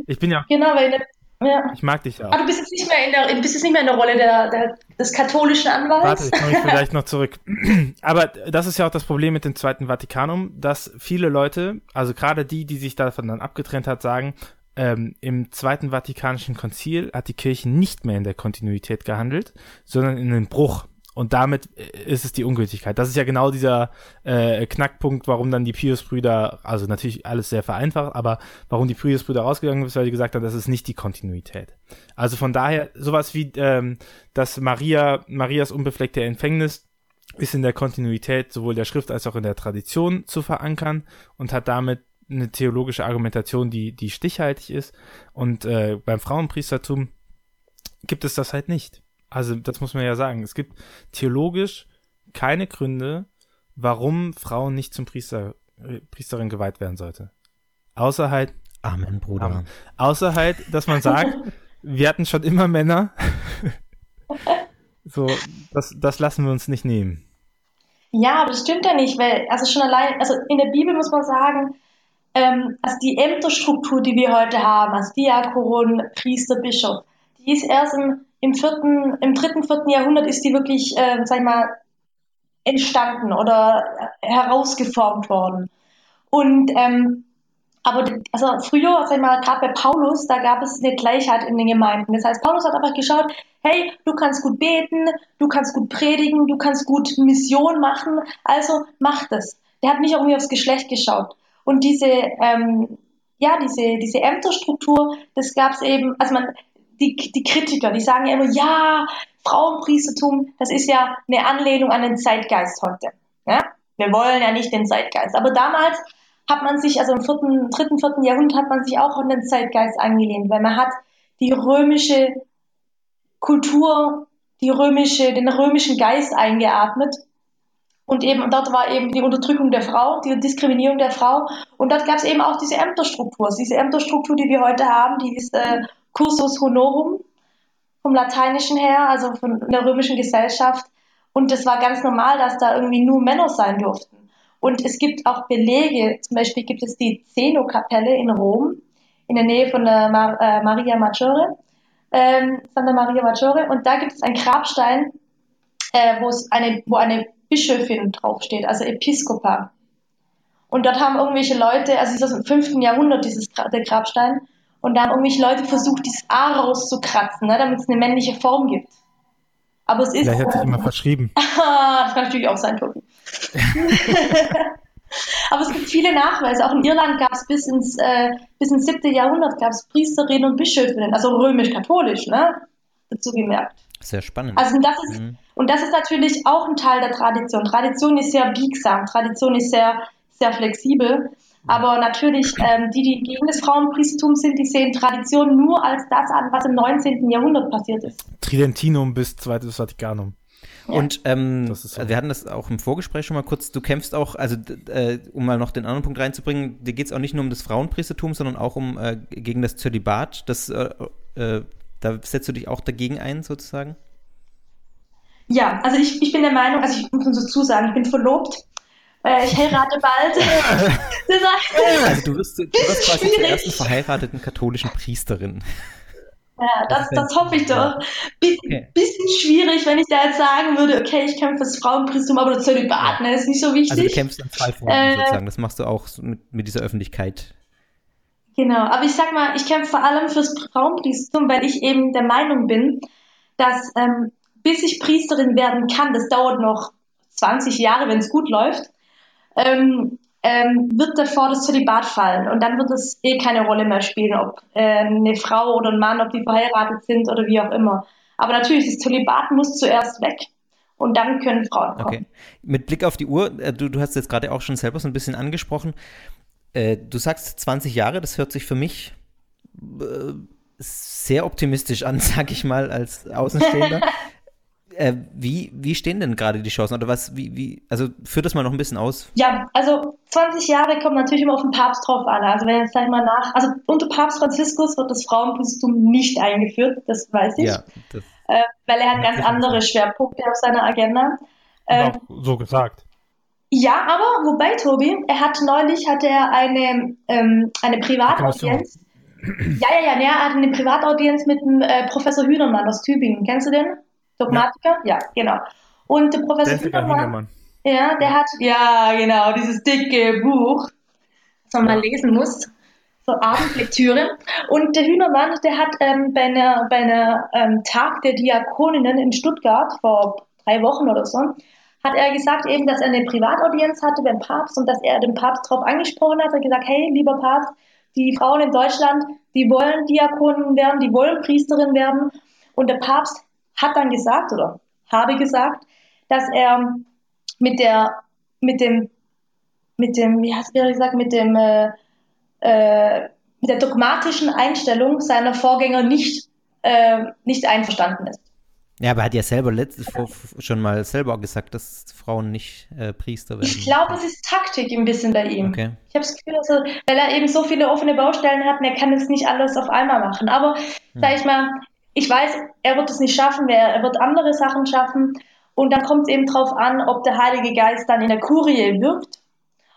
ich bin ja. Genau, weil ja. Ich mag dich ja. Aber du bist jetzt nicht mehr in der, bist jetzt nicht mehr in der Rolle der, der, des katholischen Anwalts. Warte, ich komme vielleicht noch zurück. Aber das ist ja auch das Problem mit dem Zweiten Vatikanum, dass viele Leute, also gerade die, die sich davon dann abgetrennt hat, sagen, ähm, im Zweiten Vatikanischen Konzil hat die Kirche nicht mehr in der Kontinuität gehandelt, sondern in einem Bruch. Und damit äh, ist es die Ungültigkeit. Das ist ja genau dieser äh, Knackpunkt, warum dann die Pius-Brüder, also natürlich alles sehr vereinfacht, aber warum die Pius-Brüder rausgegangen sind, weil die gesagt haben, das ist nicht die Kontinuität. Also von daher, sowas wie, ähm, dass Maria, Marias unbefleckte Empfängnis ist in der Kontinuität sowohl der Schrift als auch in der Tradition zu verankern und hat damit eine theologische Argumentation, die, die stichhaltig ist. Und äh, beim Frauenpriestertum gibt es das halt nicht. Also das muss man ja sagen. Es gibt theologisch keine Gründe, warum Frauen nicht zum Priester, äh, Priesterin geweiht werden sollte. Außer halt. Amen, Bruder. Amen. Außer halt, dass man sagt, wir hatten schon immer Männer. so, das, das lassen wir uns nicht nehmen. Ja, aber das stimmt ja nicht, weil, also schon allein, also in der Bibel muss man sagen, ähm, also die Ämterstruktur, die wir heute haben, als Diakon, Priester, Bischof, die ist erst im im vierten, im dritten, vierten Jahrhundert ist die wirklich, äh, sag ich mal, entstanden oder herausgeformt worden. Und ähm, aber also früher, sag ich mal, gerade bei Paulus, da gab es eine Gleichheit in den Gemeinden. Das heißt, Paulus hat einfach geschaut, hey, du kannst gut beten, du kannst gut predigen, du kannst gut Mission machen, also mach das. Der hat nicht irgendwie aufs Geschlecht geschaut. Und diese, ähm, ja, diese, diese Ämterstruktur, das gab es eben, also man, die, die Kritiker, die sagen ja immer, ja, Frauenpriestertum, das ist ja eine Anlehnung an den Zeitgeist heute. Ja? Wir wollen ja nicht den Zeitgeist. Aber damals hat man sich, also im vierten, dritten, vierten Jahrhundert hat man sich auch an den Zeitgeist angelehnt, weil man hat die römische Kultur, die römische, den römischen Geist eingeatmet. Und eben dort war eben die Unterdrückung der Frau, die Diskriminierung der Frau. Und dort gab es eben auch diese Ämterstruktur. Diese Ämterstruktur, die wir heute haben, die ist äh, Cursus Honorum vom Lateinischen her, also von der römischen Gesellschaft. Und es war ganz normal, dass da irgendwie nur Männer sein durften. Und es gibt auch Belege, zum Beispiel gibt es die Zeno-Kapelle in Rom, in der Nähe von der Mar äh, Maria Maggiore, ähm, Santa Maria Maggiore. Und da gibt es einen Grabstein, äh, eine, wo eine Bischöfin draufsteht, also Episkopa. Und dort haben irgendwelche Leute, also ist aus dem 5. Jahrhundert, dieses, der Grabstein, und da haben irgendwelche Leute versucht, dieses A rauszukratzen, ne, damit es eine männliche Form gibt. Aber es ist. Vielleicht hat sich immer verschrieben. das kann natürlich auch sein, Tobi. Aber es gibt viele Nachweise. Auch in Irland gab es bis ins, äh, bis ins 7. Jahrhundert gab es Priesterinnen und Bischöfinnen, also römisch-katholisch, ne? Dazu gemerkt. Sehr spannend. Also das ist, mhm. und das ist natürlich auch ein Teil der Tradition. Tradition ist sehr biegsam, Tradition ist sehr, sehr flexibel. Aber natürlich, ähm, die, die gegen das Frauenpriestertum sind, die sehen Tradition nur als das an, was im 19. Jahrhundert passiert ist. Tridentinum bis Zweites Vatikanum. Ja. Und ähm, so. wir hatten das auch im Vorgespräch schon mal kurz, du kämpfst auch, also äh, um mal noch den anderen Punkt reinzubringen, dir geht es auch nicht nur um das Frauenpriestertum, sondern auch um äh, gegen das Zölibat. Das, äh, äh, da setzt du dich auch dagegen ein, sozusagen? Ja, also ich, ich bin der Meinung, also ich muss dazu sagen, ich bin verlobt äh, ich heirate bald. also du wirst, du wirst quasi zur ersten verheirateten katholischen Priesterin. Ja, das, das hoffe ich doch. Bi okay. Bisschen schwierig, wenn ich da jetzt sagen würde, okay, ich kämpfe fürs Frauenpriestum, aber das Zölibat ne, ist nicht so wichtig. Also du kämpfst an zwei Fronten äh, sozusagen, das machst du auch mit, mit dieser Öffentlichkeit. Genau, aber ich sag mal, ich kämpfe vor allem fürs Frauenpriestertum, weil ich eben der Meinung bin, dass ähm, bis ich Priesterin werden kann, das dauert noch 20 Jahre, wenn es gut läuft, ähm, ähm, wird davor das Zölibat fallen und dann wird es eh keine Rolle mehr spielen, ob äh, eine Frau oder ein Mann, ob die verheiratet sind oder wie auch immer. Aber natürlich, das Zölibat muss zuerst weg und dann können Frauen kommen. Okay. Mit Blick auf die Uhr, äh, du, du hast jetzt gerade auch schon selber so ein bisschen angesprochen, äh, du sagst 20 Jahre, das hört sich für mich äh, sehr optimistisch an, sag ich mal, als Außenstehender. Äh, wie, wie stehen denn gerade die Chancen? Oder was, wie, wie, also führ das mal noch ein bisschen aus. Ja, also 20 Jahre kommt natürlich immer auf den Papst drauf an. Also wenn jetzt sag ich mal nach, also unter Papst Franziskus wird das Frauenbistum nicht eingeführt, das weiß ich. Ja, das äh, weil er hat ganz andere Schwerpunkte auf seiner Agenda. Äh, so gesagt. Ja, aber wobei, Tobi, er hat neulich hatte er eine, ähm, eine Privataudienz. Ja, ja, ja, er hat eine Privataudienz mit dem äh, Professor Hühnermann aus Tübingen. Kennst du den? Dogmatiker? Ja, ja genau. Und der Professor Hühnermann, ja, der hat, ja, genau, dieses dicke Buch, das man mal lesen muss, so Abendlektüre. Und der Hühnermann, der hat ähm, bei einer, bei einer ähm, Tag der Diakoninnen in Stuttgart vor drei Wochen oder so, hat er gesagt eben, dass er eine Privataudienz hatte beim Papst und dass er den Papst darauf angesprochen hat, er hat gesagt, hey, lieber Papst, die Frauen in Deutschland, die wollen Diakonen werden, die wollen Priesterin werden. Und der Papst hat dann gesagt oder habe gesagt, dass er mit der, mit dem, mit dem, wie hast du gesagt, mit dem, äh, äh, mit der dogmatischen Einstellung seiner Vorgänger nicht, äh, nicht einverstanden ist. Ja, aber er hat ja selber letztes schon mal selber gesagt, dass Frauen nicht äh, Priester werden. Ich glaube, es ist Taktik ein bisschen bei ihm. Okay. Ich habe das Gefühl, also, weil er eben so viele offene Baustellen hat, und er kann es nicht alles auf einmal machen. Aber hm. sag ich mal, ich weiß, er wird es nicht schaffen, er, wird andere Sachen schaffen. Und dann kommt es eben darauf an, ob der Heilige Geist dann in der Kurie wirkt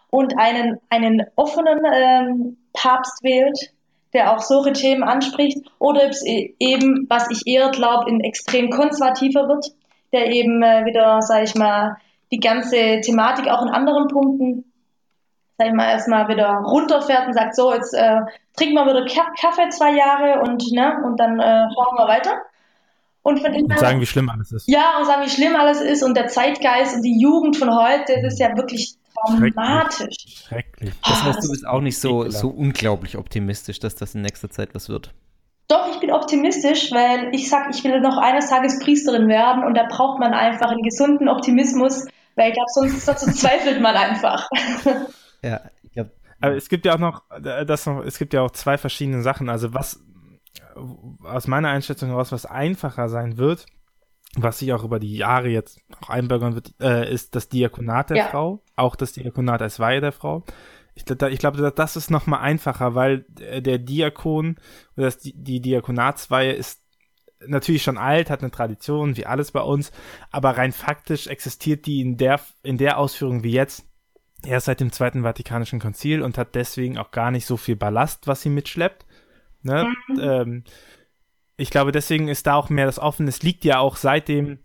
und einen, einen offenen ähm, Papst wählt, der auch solche Themen anspricht, oder ob es e-, eben, was ich eher glaube, ein extrem konservativer wird, der eben äh, wieder, sage ich mal, die ganze Thematik auch in anderen Punkten, sag ich mal, erstmal wieder runterfährt und sagt, so, jetzt äh, trinken wir wieder Kaffee zwei Jahre und, ne, und dann äh, fahren wir weiter. Und, von und sagen, wie schlimm alles ist. Ja, und sagen, wie schlimm alles ist und der Zeitgeist und die Jugend von heute, das ist ja wirklich traumatisch. Schrecklich. Das heißt, du bist auch nicht so, so unglaublich optimistisch, dass das in nächster Zeit was wird. Doch, ich bin optimistisch, weil ich sag, ich will noch eines Tages Priesterin werden und da braucht man einfach einen gesunden Optimismus, weil ich glaube, sonst, sonst zweifelt man einfach. Ja, ich glaube. Aber es gibt ja auch noch, das noch, es gibt ja auch zwei verschiedene Sachen. Also was aus meiner Einschätzung heraus was einfacher sein wird, was sich auch über die Jahre jetzt auch einbürgern wird, äh, ist das Diakonat der ja. Frau, auch das Diakonat als Weihe der Frau. Ich, ich glaube, das ist noch mal einfacher, weil der Diakon oder das, die Diakonatsweihe ist natürlich schon alt, hat eine Tradition, wie alles bei uns, aber rein faktisch existiert die in der, in der Ausführung wie jetzt erst seit dem Zweiten Vatikanischen Konzil und hat deswegen auch gar nicht so viel Ballast, was sie mitschleppt. Ne? Mhm. Ähm, ich glaube, deswegen ist da auch mehr das Offene. Es liegt ja auch seitdem,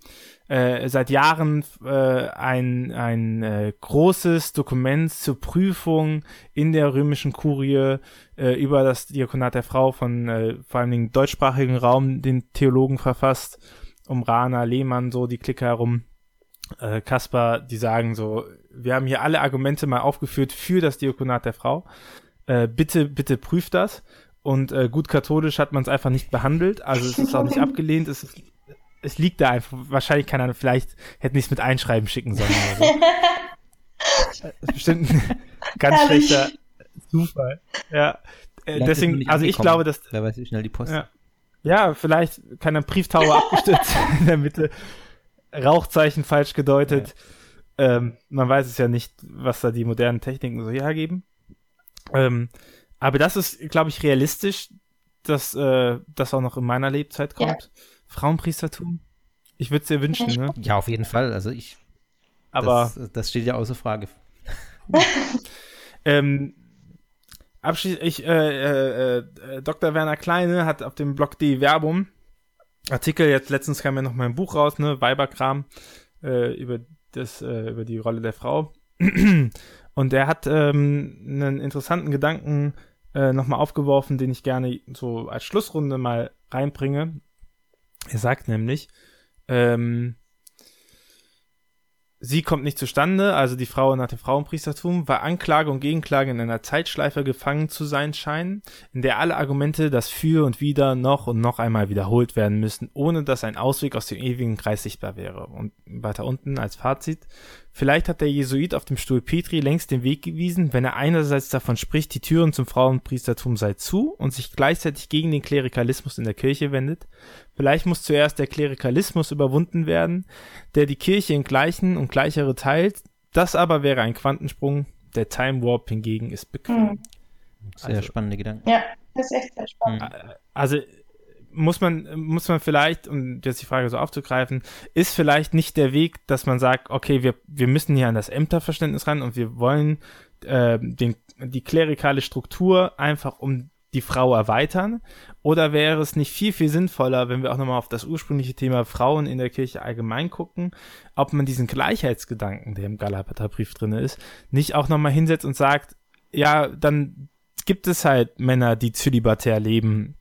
äh, seit Jahren äh, ein, ein äh, großes Dokument zur Prüfung in der römischen Kurie äh, über das Diakonat der Frau von äh, vor allem dem deutschsprachigen Raum, den Theologen verfasst, um Rana, Lehmann, so die Clique herum. Äh, Kaspar, die sagen so, wir haben hier alle Argumente mal aufgeführt für das Diakonat der Frau. Äh, bitte, bitte prüft das. Und äh, gut katholisch hat man es einfach nicht behandelt. Also es ist auch nicht abgelehnt. Es, ist, es liegt da einfach. Wahrscheinlich kann er vielleicht hätte nicht mit Einschreiben schicken sollen. Oder so. bestimmt ein ganz Herrlich. schlechter Zufall. Ja. Äh, deswegen, also ich glaube, dass. Wer weiß, wie schnell die Post. Ja, ja vielleicht kann ein Brieftauer abgestürzt in der Mitte. Rauchzeichen falsch gedeutet. Ja. Ähm, man weiß es ja nicht, was da die modernen Techniken so hergeben. Ähm, aber das ist, glaube ich, realistisch, dass äh, das auch noch in meiner Lebzeit kommt. Ja. Frauenpriestertum. Ich würde es dir wünschen, ne? Ja, auf jeden Fall. Also ich. Aber. Das, das steht ja außer Frage. ähm, abschließend, ich, äh, äh, äh, Dr. Werner Kleine hat auf dem Blog die Werbung Artikel, jetzt letztens kam ja noch mein Buch raus, ne, Weiberkram, äh, über das, äh, über die Rolle der Frau. Und er hat ähm, einen interessanten Gedanken äh, nochmal aufgeworfen, den ich gerne so als Schlussrunde mal reinbringe. Er sagt nämlich, ähm, Sie kommt nicht zustande, also die Frau nach dem Frauenpriestertum, weil Anklage und Gegenklage in einer Zeitschleife gefangen zu sein scheinen, in der alle Argumente das Für und Wider noch und noch einmal wiederholt werden müssen, ohne dass ein Ausweg aus dem ewigen Kreis sichtbar wäre. Und weiter unten als Fazit, Vielleicht hat der Jesuit auf dem Stuhl Petri längst den Weg gewiesen, wenn er einerseits davon spricht, die Türen zum Frauenpriestertum sei zu und sich gleichzeitig gegen den Klerikalismus in der Kirche wendet. Vielleicht muss zuerst der Klerikalismus überwunden werden, der die Kirche in Gleichen und Gleichere teilt. Das aber wäre ein Quantensprung. Der Time Warp hingegen ist bequem. Hm. Sehr also, spannende Gedanken. Ja, das ist echt sehr spannend. Also muss man, muss man vielleicht, um jetzt die Frage so aufzugreifen, ist vielleicht nicht der Weg, dass man sagt, okay, wir, wir müssen hier an das Ämterverständnis ran und wir wollen äh, den, die klerikale Struktur einfach um die Frau erweitern? Oder wäre es nicht viel, viel sinnvoller, wenn wir auch nochmal auf das ursprüngliche Thema Frauen in der Kirche allgemein gucken, ob man diesen Gleichheitsgedanken, der im Galaterbrief drin ist, nicht auch nochmal hinsetzt und sagt, ja, dann gibt es halt Männer, die zölibatär leben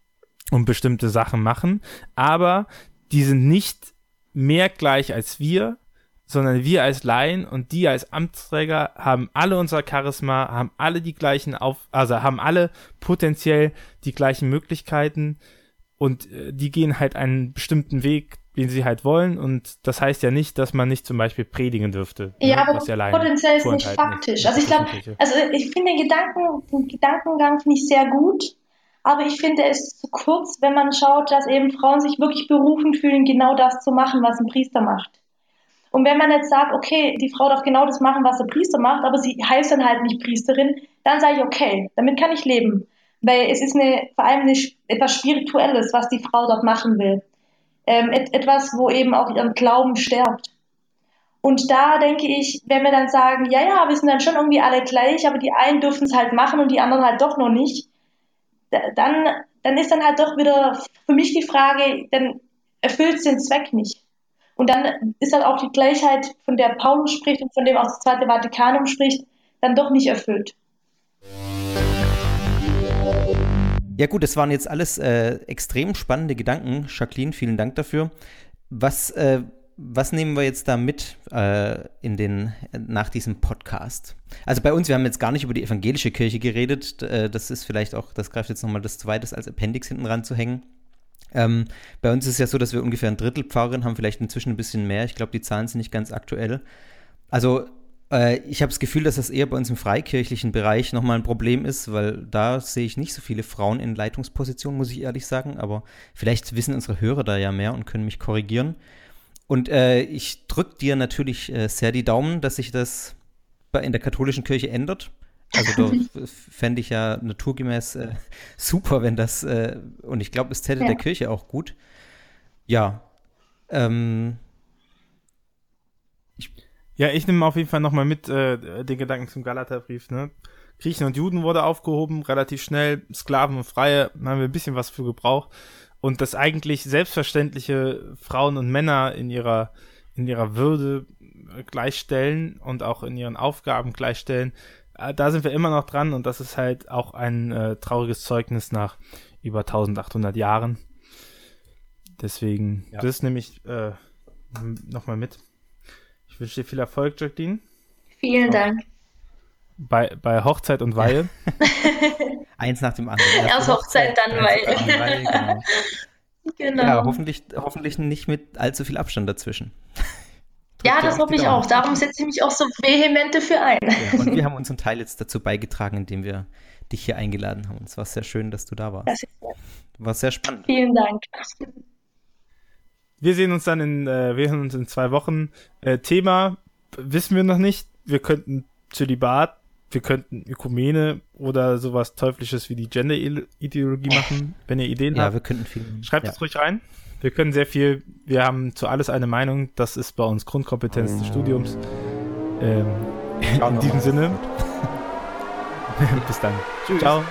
und bestimmte Sachen machen, aber die sind nicht mehr gleich als wir, sondern wir als Laien und die als Amtsträger haben alle unser Charisma, haben alle die gleichen auf, also haben alle potenziell die gleichen Möglichkeiten und äh, die gehen halt einen bestimmten Weg, den sie halt wollen und das heißt ja nicht, dass man nicht zum Beispiel predigen dürfte. Ja, ne? aber was potenziell ist nicht faktisch. Also ich glaube, also ich finde den Gedanken, den Gedankengang finde ich sehr gut aber ich finde es zu kurz, wenn man schaut, dass eben Frauen sich wirklich berufen fühlen, genau das zu machen, was ein Priester macht. Und wenn man jetzt sagt, okay, die Frau darf genau das machen, was der Priester macht, aber sie heißt dann halt nicht Priesterin, dann sage ich, okay, damit kann ich leben. Weil es ist eine, vor allem eine, etwas Spirituelles, was die Frau dort machen will. Ähm, et, etwas, wo eben auch ihren Glauben stärkt. Und da denke ich, wenn wir dann sagen, ja, ja, wir sind dann schon irgendwie alle gleich, aber die einen dürfen es halt machen und die anderen halt doch noch nicht, dann, dann ist dann halt doch wieder für mich die Frage, dann erfüllt es den Zweck nicht. Und dann ist dann auch die Gleichheit, von der Paulus spricht und von dem auch das Zweite Vatikanum spricht, dann doch nicht erfüllt. Ja gut, das waren jetzt alles äh, extrem spannende Gedanken. Jacqueline, vielen Dank dafür. Was äh, was nehmen wir jetzt da mit äh, in den, nach diesem Podcast? Also bei uns, wir haben jetzt gar nicht über die evangelische Kirche geredet. Äh, das ist vielleicht auch, das greift jetzt nochmal das Zweite als Appendix hinten ranzuhängen. Ähm, bei uns ist es ja so, dass wir ungefähr ein Drittel Pfarrerin haben, vielleicht inzwischen ein bisschen mehr. Ich glaube, die Zahlen sind nicht ganz aktuell. Also äh, ich habe das Gefühl, dass das eher bei uns im freikirchlichen Bereich nochmal ein Problem ist, weil da sehe ich nicht so viele Frauen in Leitungspositionen, muss ich ehrlich sagen. Aber vielleicht wissen unsere Hörer da ja mehr und können mich korrigieren. Und äh, ich drücke dir natürlich äh, sehr die Daumen, dass sich das in der katholischen Kirche ändert. Also da fände ich ja naturgemäß äh, super, wenn das, äh, und ich glaube, es täte ja. der Kirche auch gut. Ja. Ähm, ich, ja, ich nehme auf jeden Fall nochmal mit äh, den Gedanken zum Galaterbrief. Ne? Griechen und Juden wurde aufgehoben, relativ schnell. Sklaven und Freie haben wir ein bisschen was für gebraucht und das eigentlich selbstverständliche Frauen und Männer in ihrer in ihrer Würde gleichstellen und auch in ihren Aufgaben gleichstellen, da sind wir immer noch dran und das ist halt auch ein äh, trauriges Zeugnis nach über 1800 Jahren. Deswegen, ja. das nehme ich äh, nochmal mit. Ich wünsche dir viel Erfolg, Jacqueline. Vielen auch Dank. Bei, bei Hochzeit und Weihe. Eins nach dem anderen. Erst, Erst Hochzeit, dann Weihe. Weihe genau. genau. Ja, hoffentlich, hoffentlich nicht mit allzu viel Abstand dazwischen. Ja, das hoffe ich auch. Darum setze ich mich auch so vehement dafür ein. Ja, und wir haben unseren Teil jetzt dazu beigetragen, indem wir dich hier eingeladen haben. Und es war sehr schön, dass du da warst. Das ist War sehr spannend. Vielen Dank. Wir sehen uns dann in, äh, wir sehen uns in zwei Wochen. Äh, Thema wissen wir noch nicht. Wir könnten Zölibat wir könnten Ökumene oder sowas Teuflisches wie die Gender-Ideologie machen, wenn ihr Ideen ja, habt. Ja, wir könnten viel. Schreibt ja. es ruhig rein. Wir können sehr viel, wir haben zu alles eine Meinung. Das ist bei uns Grundkompetenz des Studiums. Ähm, in diesem Sinne. Bis dann. Tschüss. Ciao.